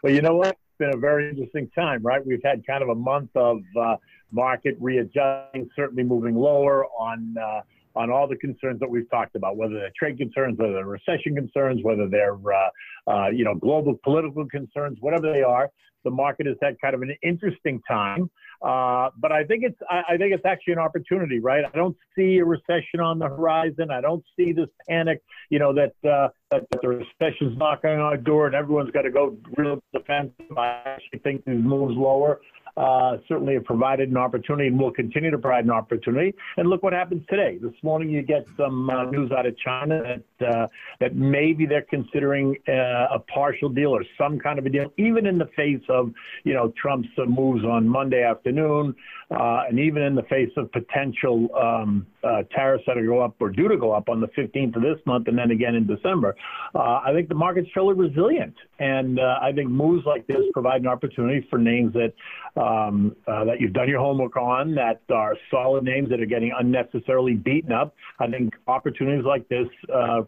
you know what? It's been a very interesting time, right? We've had kind of a month of uh, market readjusting, certainly moving lower on uh, on all the concerns that we've talked about, whether they're trade concerns, whether they're recession concerns, whether they're uh, uh, you know global political concerns, whatever they are. The market has had kind of an interesting time, uh, but I think it's I, I think it's actually an opportunity, right? I don't see a recession on the horizon. I don't see this panic, you know, that uh, that, that the recession's knocking on our door and everyone's got to go real defensive. I actually think these moves lower uh, certainly have provided an opportunity and will continue to provide an opportunity. And look what happens today. This morning, you get some uh, news out of China that uh, that maybe they're considering uh, a partial deal or some kind of a deal, even in the face of you know Trump's moves on Monday afternoon, uh, and even in the face of potential um, tariffs that are go up or due to go up on the 15th of this month, and then again in December. I think the market's fairly resilient, and I think moves like this provide an opportunity for names that um, uh, that you've done your homework on, that are solid names that are getting unnecessarily beaten up. I think opportunities like this uh,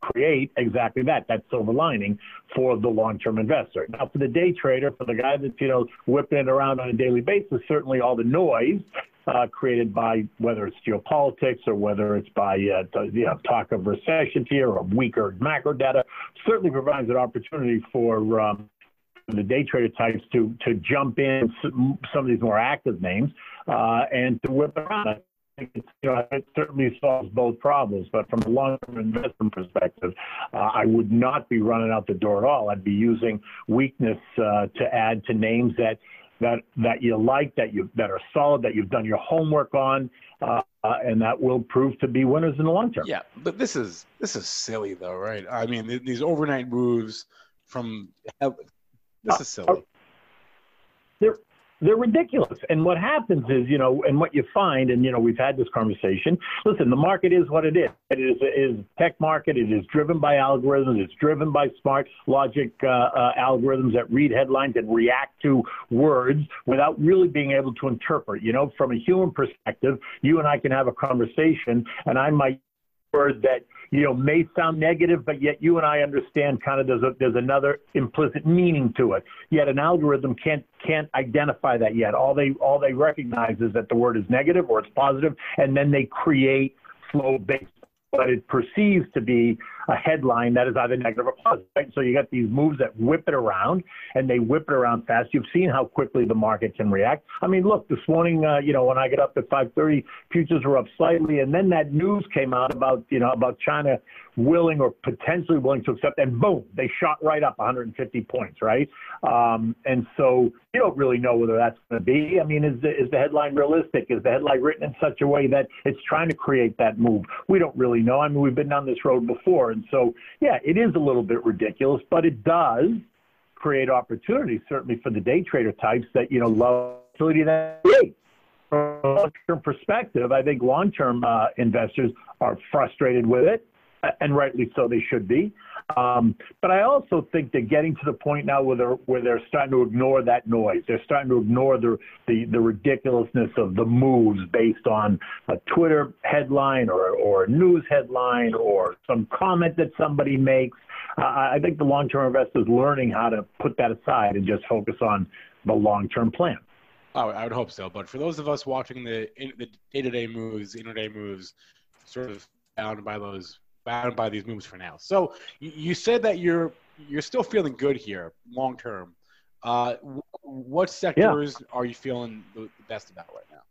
create exactly that, that silver lining for the long-term investor. Now, for the day trader, for the guy that's you know whipping it around on a daily basis, certainly all the noise uh, created by whether it's geopolitics or whether it's by uh, you know, talk of recession here or weaker macro data, certainly provides an opportunity for um, the day trader types to to jump in some of these more active names uh, and to whip around. It's, you know, it certainly solves both problems, but from a long-term investment perspective, uh, I would not be running out the door at all. I'd be using weakness uh, to add to names that that that you like, that you that are solid, that you've done your homework on, uh, uh, and that will prove to be winners in the long term. Yeah, but this is this is silly though, right? I mean, th- these overnight moves from this is uh, silly. Uh, They're they're ridiculous. And what happens is, you know, and what you find, and you know, we've had this conversation. Listen, the market is what it is. It is is tech market. It is driven by algorithms. It's driven by smart logic uh, uh, algorithms that read headlines and react to words without really being able to interpret. You know, from a human perspective, you and I can have a conversation, and I might word that you know may sound negative, but yet you and I understand kind of there's a, there's another implicit meaning to it. Yet an algorithm can't can't identify that yet. All they all they recognize is that the word is negative or it's positive, and then they create flow based what it perceives to be a headline that is either negative or positive. Right? So you got these moves that whip it around, and they whip it around fast. You've seen how quickly the market can react. I mean, look, this morning, uh, you know, when I got up at 5:30, futures were up slightly, and then that news came out about, you know, about China willing or potentially willing to accept, and boom, they shot right up 150 points, right? Um, and so you don't really know whether that's going to be. I mean, is the, is the headline realistic? Is the headline written in such a way that it's trying to create that move? We don't really know. I mean, we've been down this road before, and so yeah, it is a little bit ridiculous, but it does create opportunities certainly for the day trader types that you know love utility that from a long-term perspective, I think long-term uh, investors are frustrated with it and rightly so they should be. Um, but I also think they're getting to the point now where they're where they're starting to ignore that noise. They're starting to ignore the the, the ridiculousness of the moves based on a Twitter headline or or a news headline or some comment that somebody makes. Uh, I think the long-term investor is learning how to put that aside and just focus on the long-term plan. Oh, I would hope so. But for those of us watching the the day-to-day moves, intraday moves, sort of bound by those bound by these moves for now. So you said that you're you're still feeling good here long term. Uh, what sectors yeah. are you feeling the best about right now?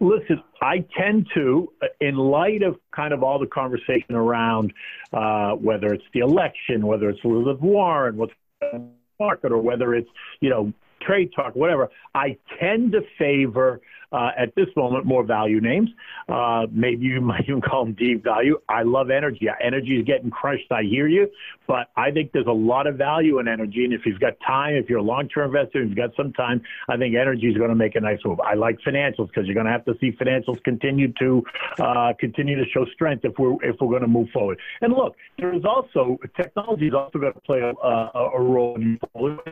Listen, I tend to, in light of kind of all the conversation around uh, whether it's the election, whether it's Elizabeth Warren, what's the market, or whether it's you know trade talk, whatever. I tend to favor uh, at this moment more value names. Uh, maybe you might even call them deep value. I love energy. Energy is getting crushed. I hear you, but I think there's a lot of value in energy. And if you've got time, if you're a long-term investor, if you've got some time, I think energy is going to make a nice move. I like financials because you're going to have to see financials continue to uh, continue to show strength if we're if we're going to move forward. And look, there is also technology is also going to play a, a, a role in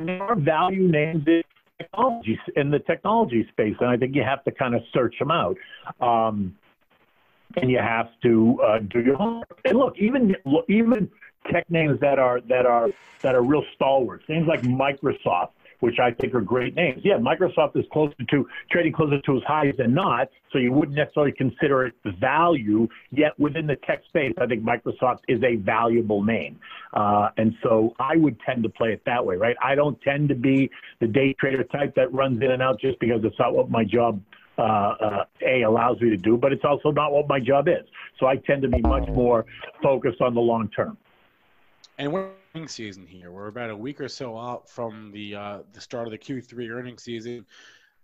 there are value names that technology in the technology space, and I think you have to kind of search them out. Um, and you have to uh, do your homework. And look, even even tech names that are that are that are real stalwarts, names like Microsoft, which I think are great names. Yeah, Microsoft is closer to trading closer to its highs than not, so you wouldn't necessarily consider it value. Yet within the tech space, I think Microsoft is a valuable name, uh, and so I would tend to play it that way, right? I don't tend to be the day trader type that runs in and out just because it's not what my job uh, uh, a allows me to do, but it's also not what my job is. So I tend to be much more focused on the long term. And we're season here. We're about a week or so out from the uh, the start of the Q3 earnings season,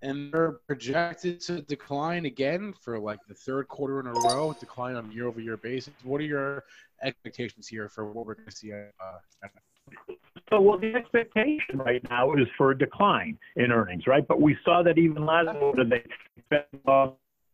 and they're projected to decline again for like the third quarter in a row, decline on year over year basis. What are your expectations here for what we're going to see? Uh, so, well, the expectation right now is for a decline in earnings, right? But we saw that even last quarter, they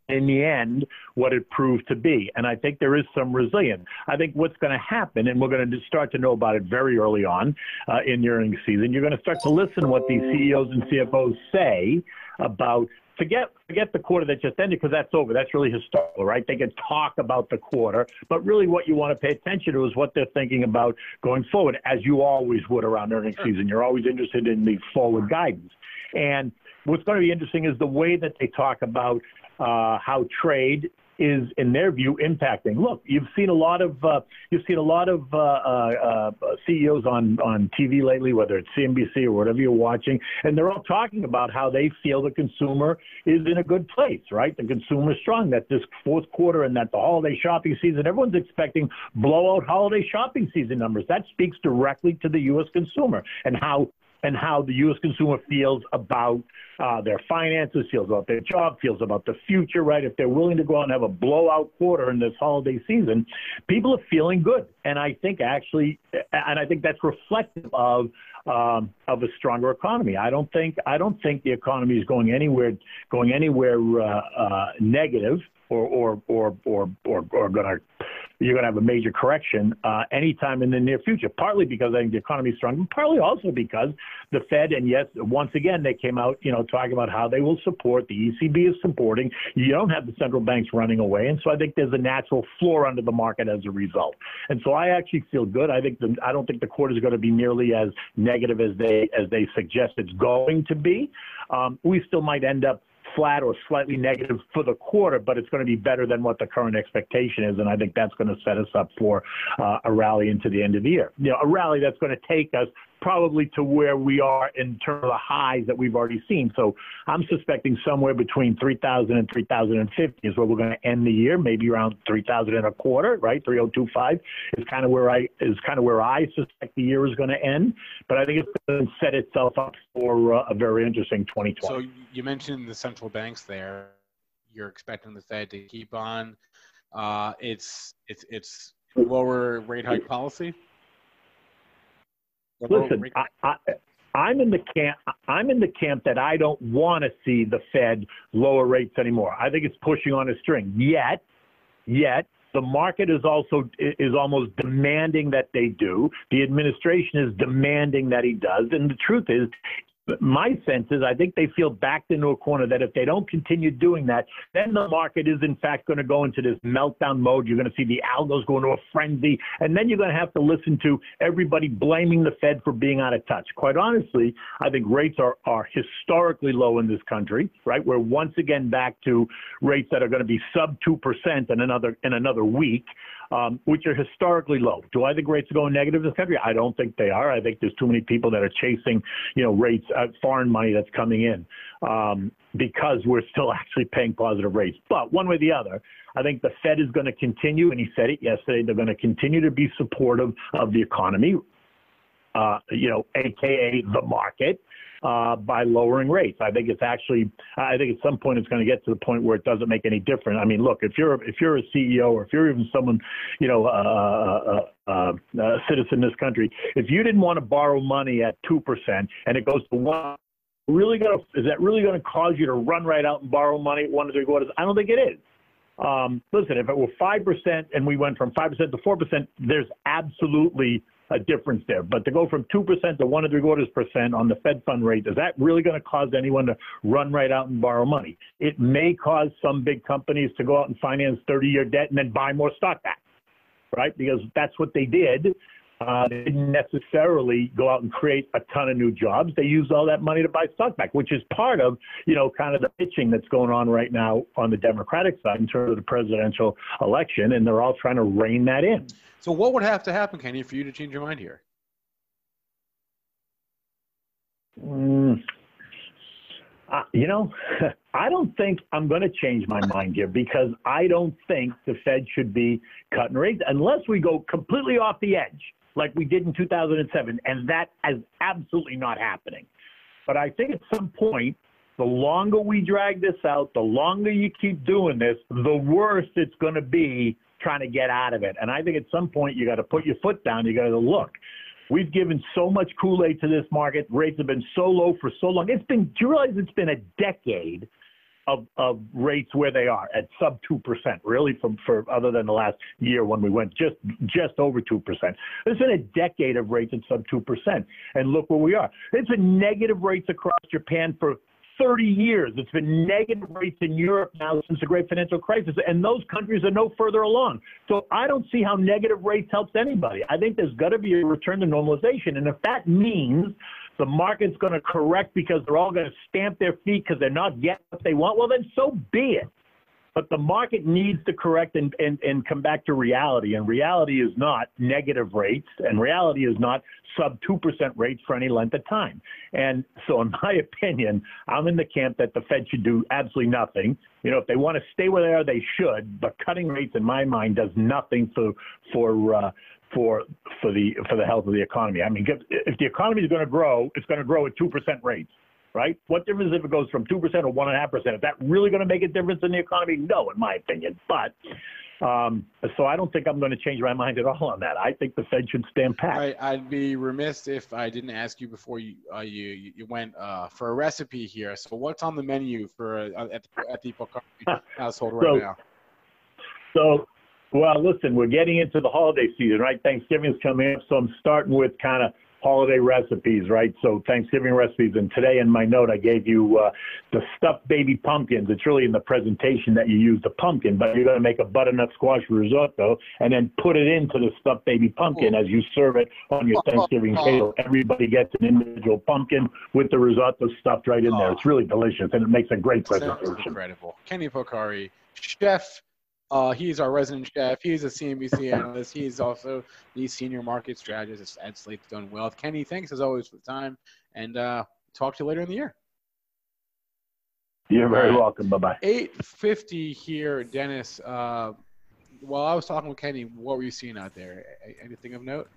in the end what it proved to be. And I think there is some resilience. I think what's going to happen, and we're going to start to know about it very early on uh, in the earnings season, you're going to start to listen to what these CEOs and CFOs say about forget forget the quarter that just ended because that's over. That's really historical, right? They can talk about the quarter, but really what you want to pay attention to is what they're thinking about going forward, as you always would around earnings season. You're always interested in the forward guidance. And what's going to be interesting is the way that they talk about uh, how trade is, in their view, impacting. Look, you've seen a lot of uh, you've seen a lot of uh, uh, uh CEOs on on TV lately, whether it's CNBC or whatever you're watching, and they're all talking about how they feel the consumer is in a good place, right? The consumer is strong. That this fourth quarter and that the holiday shopping season, everyone's expecting blowout holiday shopping season numbers. That speaks directly to the U.S. consumer and how and how the U.S. consumer feels about uh, their finances, feels about their job, feels about the future, right? If they're willing to go out and have a blowout quarter in this holiday season, people are feeling good. And I think actually, and I think that's reflective of um, of a stronger economy. I don't think I don't think the economy is going anywhere going anywhere uh, uh, negative or or or or or, or going to you're going to have a major correction uh, anytime in the near future. Partly because I think the economy is strong, but partly also because the Fed and yes, once again they came out, you know, talking about how they will support. The ECB is supporting. You don't have the central banks running away, and so I think there's a natural floor under the market as a result. And so I actually feel good. I think the, I don't think the quarter is going to be nearly as negative as they as they suggest it's going to be. Um, we still might end up flat or slightly negative for the quarter, but it's going to be better than what the current expectation is. And I think that's going to set us up for uh, a rally into the end of the year. You know, a rally that's going to take us probably to where we are in terms of the highs that we've already seen. So I'm suspecting somewhere between 3,000 and 3,050 is where we're going to end the year, maybe around 3,000 and a quarter, right? 3,025 is kind of where I is kind of where I suspect the year is going to end. But I think it's going to set itself up for uh, a very interesting 2020. So you mentioned the central banks there. You're expecting the Fed to keep on. Uh, it's it's it's lower rate hike policy. Listen, I, I, I'm in the camp. I'm in the camp that I don't want to see the Fed lower rates anymore. I think it's pushing on a string. Yet, yet the market is also is almost demanding that they do. The administration is demanding that he does. And the truth is, my sense is I think they feel backed into a corner that if they don't continue doing that, then the market is in fact going to go into this meltdown mode. You're going to see the algos go into a frenzy, and then you're going to have to listen to everybody blaming the Fed for being out of touch. Quite honestly, I think rates are, are historically low in this country, right? We're once again back to rates that are going to be sub 2% in another in another week. Um, which are historically low. Do I think rates are going negative in this country? I don't think they are. I think there's too many people that are chasing, you know, rates, uh, foreign money that's coming in um, because we're still actually paying positive rates. But one way or the other, I think the Fed is going to continue, and he said it yesterday, they're going to continue to be supportive of the economy, uh, you know, AKA the market uh, by lowering rates. I think it's actually, I think at some point it's going to get to the point where it doesn't make any difference. I mean, look, if you're if you're a CEO or if you're even someone, you know, uh, uh, uh, a citizen in this country, if you didn't want to borrow money at two percent and it goes to one. Really gonna is that really going to cause you to run right out and borrow money at one to three quarters? I don't think it is. Um, listen, if it were five percent and we went from five percent to four percent, there's absolutely a difference there. But to go from 2% to one and three quarters percent on the Fed fund rate, is that really going to cause anyone to run right out and borrow money? It may cause some big companies to go out and finance 30 year debt and then buy more stock back, right? Because that's what they did. Uh, they didn't necessarily go out and create a ton of new jobs. They used all that money to buy stock back, which is part of, you know, kind of the pitching that's going on right now on the Democratic side in terms of the presidential election, and they're all trying to rein that in. So, what would have to happen, Kenny, for you to change your mind here? Mm, uh, you know, I don't think I'm going to change my mind here because I don't think the Fed should be cutting rates unless we go completely off the edge like we did in 2007. And that is absolutely not happening. But I think at some point, the longer we drag this out, the longer you keep doing this, the worse it's going to be trying to get out of it. And I think at some point you got to put your foot down. You got to look. We've given so much Kool-Aid to this market. Rates have been so low for so long. It's been. Do you realize it's been a decade of, of rates where they are at sub two percent? Really, from for other than the last year when we went just just over two percent. There's been a decade of rates at sub two percent, and look where we are. It's been negative rates across Japan for 30 years. It's been negative rates in Europe now since the great financial crisis, and those countries are no further along. So I don't see how negative rates helps anybody. I think there's got to be a return to normalization. And if that means the market's going to correct because they're all going to stamp their feet because they're not getting what they want, well, then so be it. But the market needs to correct and, and, and come back to reality. And reality is not negative rates, and reality is not sub 2% rates for any length of time. And so, in my opinion, I'm in the camp that the Fed should do absolutely nothing. You know, if they want to stay where they are, they should. But cutting rates, in my mind, does nothing for for uh, for for the for the health of the economy. I mean, if the economy is going to grow, it's going to grow at two percent rates right? What difference if it goes from 2% or 1.5%? Is that really going to make a difference in the economy? No, in my opinion. But um, so I don't think I'm going to change my mind at all on that. I think the Fed should stand pat. I, would be remiss if I didn't ask you before you uh, you you went uh, for a recipe here. So what's on the menu for uh, at the, at the household right so, now? So, well, listen, we're getting into the holiday season, right? Thanksgiving's coming up, so I'm starting with kind of holiday recipes, right? So Thanksgiving recipes. And today in my note, I gave you uh, the stuffed baby pumpkins. It's really in the presentation that you use the pumpkin, but you're going to make a butternut squash risotto and then put it into the stuffed baby pumpkin as you serve it on your Thanksgiving table. Everybody gets an individual pumpkin with the risotto stuffed right in there. It's really delicious and it makes a great presentation. Incredible. Kenny Polcari, chef uh, he's our resident chef. He's a CNBC analyst. He's also the senior market strategist at Stone Wealth. Kenny, thanks as always for the time, and uh, talk to you later in the year. You're very welcome. Bye bye. 850 here, Dennis. Uh, while I was talking with Kenny, what were you seeing out there? Anything of note?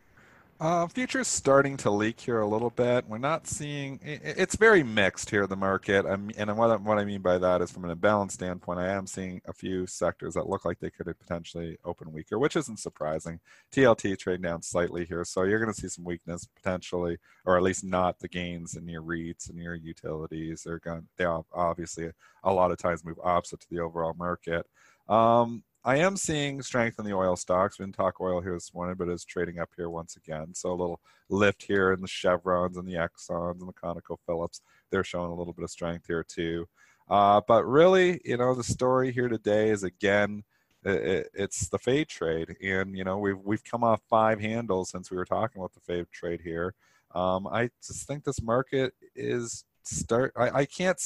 Uh, futures starting to leak here a little bit. We're not seeing. It's very mixed here. The market, I'm, and what, what I mean by that is, from an imbalance standpoint, I am seeing a few sectors that look like they could potentially open weaker, which isn't surprising. TLT trading down slightly here, so you're going to see some weakness potentially, or at least not the gains in your REITs and your utilities. They're going. They obviously a lot of times move opposite to the overall market. Um, I am seeing strength in the oil stocks. We didn't talk oil here this morning, but it's trading up here once again. So a little lift here in the Chevrons and the Exxons and the ConocoPhillips. They're showing a little bit of strength here too. Uh, but really, you know, the story here today is again, it, it's the fade trade, and you know we've we've come off five handles since we were talking about the fade trade here. Um, I just think this market is start. I, I can't.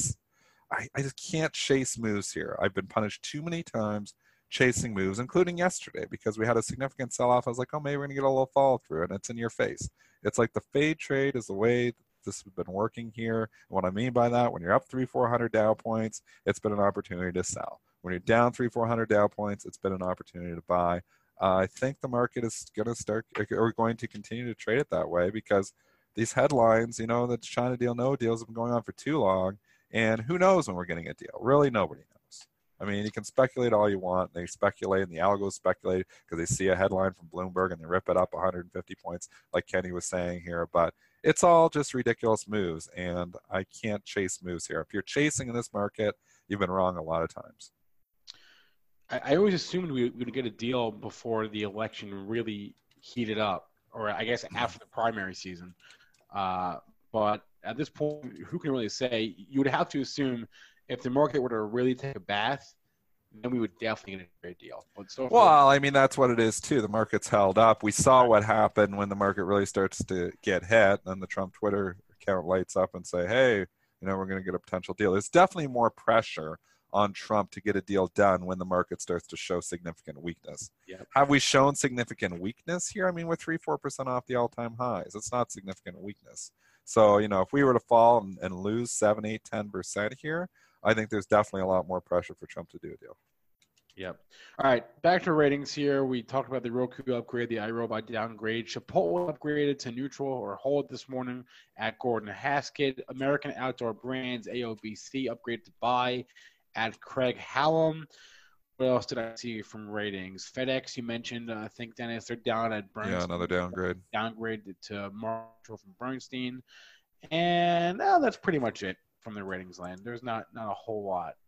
I, I just can't chase moves here. I've been punished too many times chasing moves, including yesterday, because we had a significant sell off. I was like, oh, maybe we're going to get a little follow through, and it's in your face. It's like the fade trade is the way this has been working here. What I mean by that, when you're up three, 400 Dow points, it's been an opportunity to sell. When you're down three, 400 Dow points, it's been an opportunity to buy. I think the market is going to start or going to continue to trade it that way because these headlines, you know, the China deal, no deals have been going on for too long. And who knows when we're getting a deal? Really, nobody knows. I mean, you can speculate all you want. They speculate, and the algos speculate because they see a headline from Bloomberg and they rip it up 150 points, like Kenny was saying here. But it's all just ridiculous moves, and I can't chase moves here. If you're chasing in this market, you've been wrong a lot of times. I, I always assumed we would get a deal before the election really heated up, or I guess mm-hmm. after the primary season. Uh, but at this point, who can really say? You would have to assume if the market were to really take a bath, then we would definitely get a great deal. So well, I mean, that's what it is too. The market's held up. We saw what happened when the market really starts to get hit, and the Trump Twitter account lights up and say, "Hey, you know, we're going to get a potential deal." There's definitely more pressure on Trump to get a deal done when the market starts to show significant weakness. Yep. Have we shown significant weakness here? I mean, we're three, four percent off the all-time highs. It's not significant weakness. So, you know, if we were to fall and, and lose seven, eight, ten percent here, I think there's definitely a lot more pressure for Trump to do a deal. Yep. All right, back to ratings here. We talked about the Roku upgrade, the iRobot downgrade. Chipotle upgraded to neutral or hold this morning at Gordon Haskett. American Outdoor Brands, AOBC, upgraded to buy at Craig-Hallum. What else did I see from ratings? FedEx, you mentioned, uh, I think, Dennis, they're down at Bernstein. Yeah, another downgrade. Downgraded to Marshall from Bernstein. And uh, that's pretty much it from the ratings land. There's not, not a whole lot.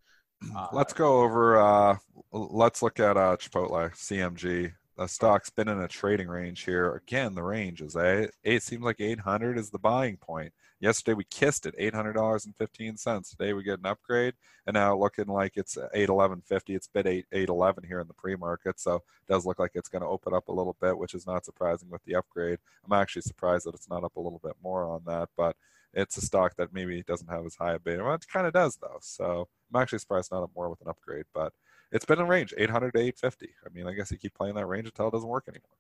Uh, let's go over, uh, let's look at uh, Chipotle, CMG. The stock's been in a trading range here. Again, the range is eight. It seems like 800 is the buying point. Yesterday we kissed it, eight hundred dollars and fifteen cents. Today we get an upgrade, and now looking like it's eight eleven fifty. It's been eight eight eleven here in the pre-market, so it does look like it's going to open up a little bit, which is not surprising with the upgrade. I'm actually surprised that it's not up a little bit more on that, but it's a stock that maybe doesn't have as high a beta. Well, it kind of does though, so I'm actually surprised not more with an upgrade, but it's been in range 800 to 850. I mean, I guess you keep playing that range until it doesn't work anymore.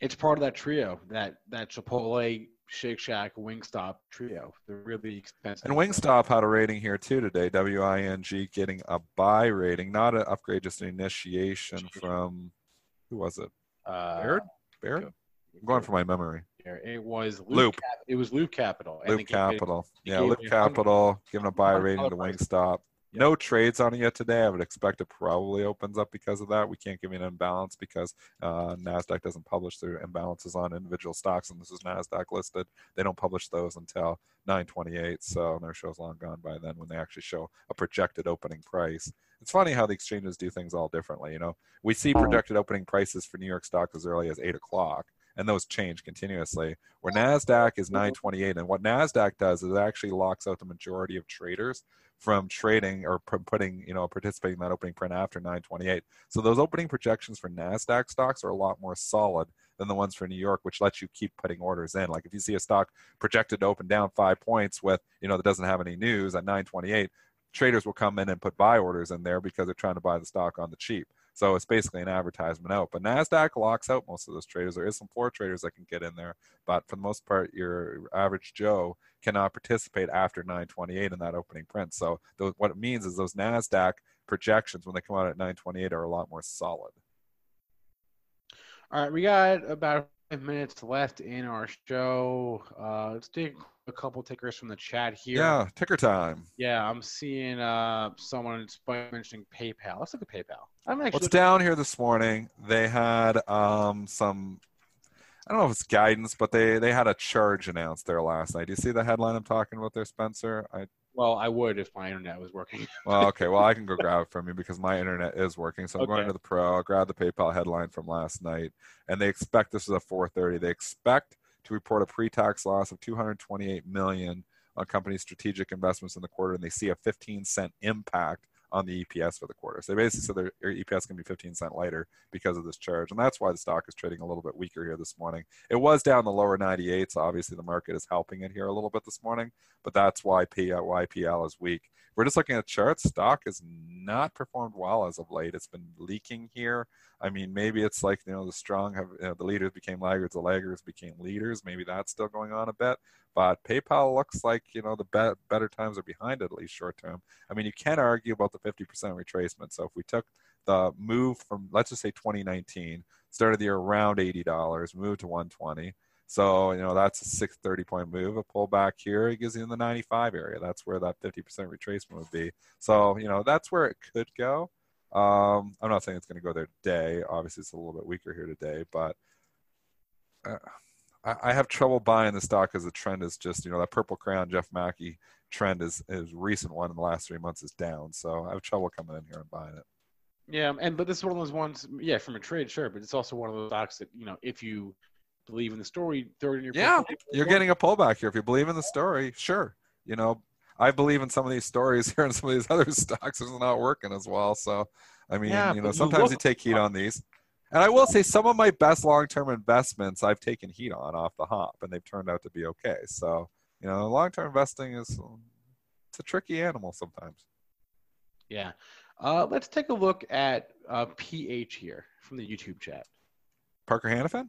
It's part of that trio, that that Chipotle Shake Shack Wingstop trio. They're really expensive. And Wingstop had a rating here too today. WING getting a buy rating, not an upgrade, just an initiation from who was it? Uh, Baird. Baird. I'm going for my memory. It was Loop. Loop. Cap- it was Loop Capital. Loop Capital. yeah, Loop Capital giving a buy rating to Wingstop. Yep. No trades on it yet today. I would expect it probably opens up because of that. We can't give you an imbalance because uh, NASDAQ doesn't publish their imbalances on individual stocks, and this is NASDAQ listed. They don't publish those until 928, so their show's long gone by then when they actually show a projected opening price. It's funny how the exchanges do things all differently. You know, we see projected opening prices for New York stock as early as 8 o'clock and those change continuously. Where NASDAQ is mm-hmm. 928, and what NASDAQ does is it actually locks out the majority of traders from trading or putting, you know, participating in that opening print after 928. So those opening projections for NASDAQ stocks are a lot more solid than the ones for New York, which lets you keep putting orders in. Like if you see a stock projected to open down five points with, you know, that doesn't have any news at 928, traders will come in and put buy orders in there because they're trying to buy the stock on the cheap. So it's basically an advertisement out. But NASDAQ locks out most of those traders. There is some floor traders that can get in there. But for the most part, your average Joe cannot participate after 928 in that opening print. So those, what it means is those NASDAQ projections, when they come out at 928, are a lot more solid. All right, we got about five minutes left in our show. Uh, let's take a couple tickers from the chat here. Yeah, ticker time. Yeah, I'm seeing uh, someone mentioning PayPal. Let's look at PayPal. I'm actually What's down here this morning? They had um, some. I don't know if it's guidance, but they they had a charge announced there last night. Do you see the headline I'm talking about there, Spencer? I well, I would if my internet was working. well, okay. Well, I can go grab it from you because my internet is working. So I'm okay. going to the pro. I'll grab the PayPal headline from last night, and they expect this is a 4:30. They expect to report a pre-tax loss of 228 million on company's strategic investments in the quarter, and they see a 15 cent impact on the EPS for the quarter. So they basically said their, their EPS can be 15 cent lighter because of this charge, and that's why the stock is trading a little bit weaker here this morning. It was down the lower 98, so obviously the market is helping it here a little bit this morning, but that's why why is weak. We're just looking at charts. Stock has not performed well as of late. It's been leaking here. I mean, maybe it's like you know the strong have you know, the leaders became laggards, the laggards became leaders. Maybe that's still going on a bit. But PayPal looks like you know the be- better times are behind it at least short term. I mean, you can argue about the 50% retracement. So if we took the move from let's just say 2019, started the year around $80, moved to 120. So, you know, that's a 630 point move. A pullback here, it gives you in the 95 area. That's where that 50% retracement would be. So, you know, that's where it could go. Um, I'm not saying it's going to go there today. Obviously, it's a little bit weaker here today, but uh, I, I, have trouble buying the stock as the trend is just, you know, that purple crown Jeff Mackey trend is is recent one in the last three months is down. So I have trouble coming in here and buying it. Yeah, and but this is one of those ones. Yeah, from a trade, sure, but it's also one of those stocks that you know if you believe in the story, throw it in your yeah. You're getting a pullback here if you believe in the story. Sure, you know I believe in some of these stories here and some of these other stocks is not working as well. So I mean, yeah, you know, sometimes you, you take heat on these. And I will say some of my best long-term investments I've taken heat on off the hop, and they've turned out to be okay. So you know, long-term investing is it's a tricky animal sometimes. Yeah. Uh, let's take a look at uh, PH here from the YouTube chat. Parker Hannifin?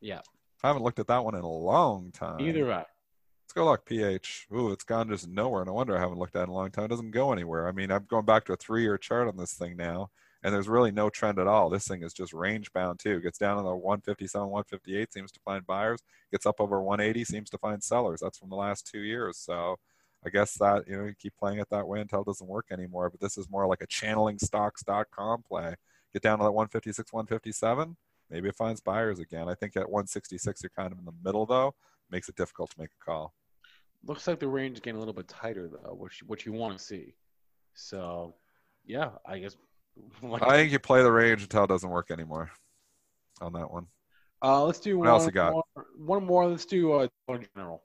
Yeah. I haven't looked at that one in a long time. Either I. Let's go look. PH. Ooh, it's gone just nowhere. No wonder I haven't looked at it in a long time. It doesn't go anywhere. I mean, I'm going back to a three-year chart on this thing now, and there's really no trend at all. This thing is just range bound too. Gets down to the 157, 158, seems to find buyers. Gets up over 180, seems to find sellers. That's from the last two years. So I guess that you know you keep playing it that way until it doesn't work anymore. But this is more like a channeling stocks.com play. Get down to that 156, 157. Maybe it finds buyers again. I think at 166 you're kind of in the middle though. Makes it difficult to make a call. Looks like the range is getting a little bit tighter though, which what you want to see. So, yeah, I guess. I think you play the range until it doesn't work anymore. On that one. Uh, let's do what one else you got? More, one more. Let's do uh, general.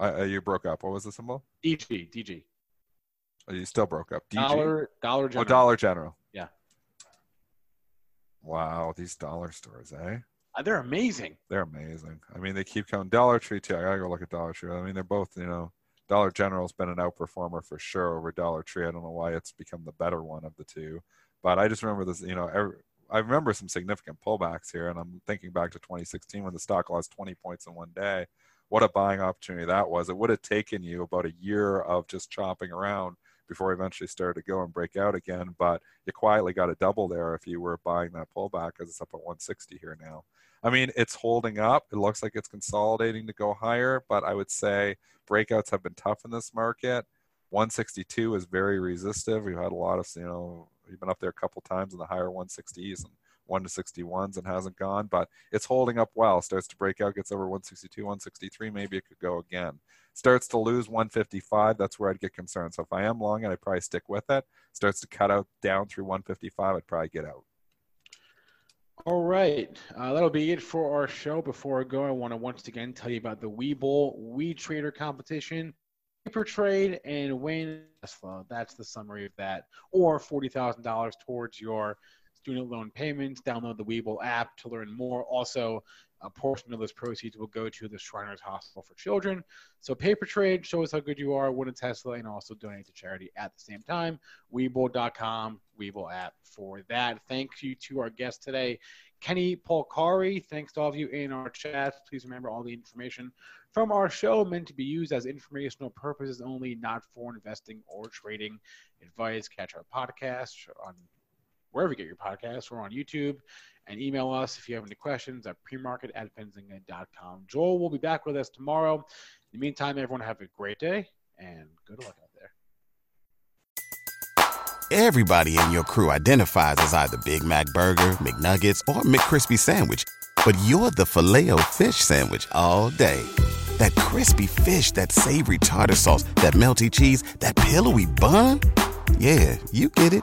Uh, you broke up. What was the symbol? DG. DG. Oh, you still broke up. DG? Dollar. Dollar General. Oh, Dollar General. Yeah. Wow, these dollar stores, eh? Uh, they're amazing. They're amazing. I mean, they keep coming. Dollar Tree too. I gotta go look at Dollar Tree. I mean, they're both. You know, Dollar General's been an outperformer for sure over Dollar Tree. I don't know why it's become the better one of the two, but I just remember this. You know, every, I remember some significant pullbacks here, and I'm thinking back to 2016 when the stock lost 20 points in one day. What a buying opportunity that was! It would have taken you about a year of just chopping around before eventually started to go and break out again. But you quietly got a double there if you were buying that pullback because it's up at 160 here now. I mean, it's holding up. It looks like it's consolidating to go higher, but I would say breakouts have been tough in this market. 162 is very resistive. We've had a lot of, you know, we've been up there a couple times in the higher 160s and 1 to 61s and hasn't gone, but it's holding up well. Starts to break out, gets over 162, 163, maybe it could go again. Starts to lose 155, that's where I'd get concerned. So if I am long and I'd probably stick with it. Starts to cut out down through 155, I'd probably get out. All right, uh, that'll be it for our show. Before I go, I want to once again tell you about the Webull We Trader competition. Paper trade and win Tesla. That's the summary of that. Or $40,000 towards your student loan payments. Download the Webull app to learn more. Also, a portion of those proceeds will go to the Shriners Hospital for Children. So paper trade shows how good you are, win a Tesla, and also donate to charity at the same time. Webull.com, Webull app for that. Thank you to our guest today, Kenny Polcari. Thanks to all of you in our chat. Please remember all the information from our show meant to be used as informational purposes only, not for investing or trading advice. Catch our podcast on wherever you get your podcasts. We're on YouTube. And email us if you have any questions at premarket at benzinga.com. Joel will be back with us tomorrow. In the meantime, everyone have a great day and good luck out there. Everybody in your crew identifies as either Big Mac Burger, McNuggets, or McCrispy Sandwich. But you're the filet fish Sandwich all day. That crispy fish, that savory tartar sauce, that melty cheese, that pillowy bun. Yeah, you get it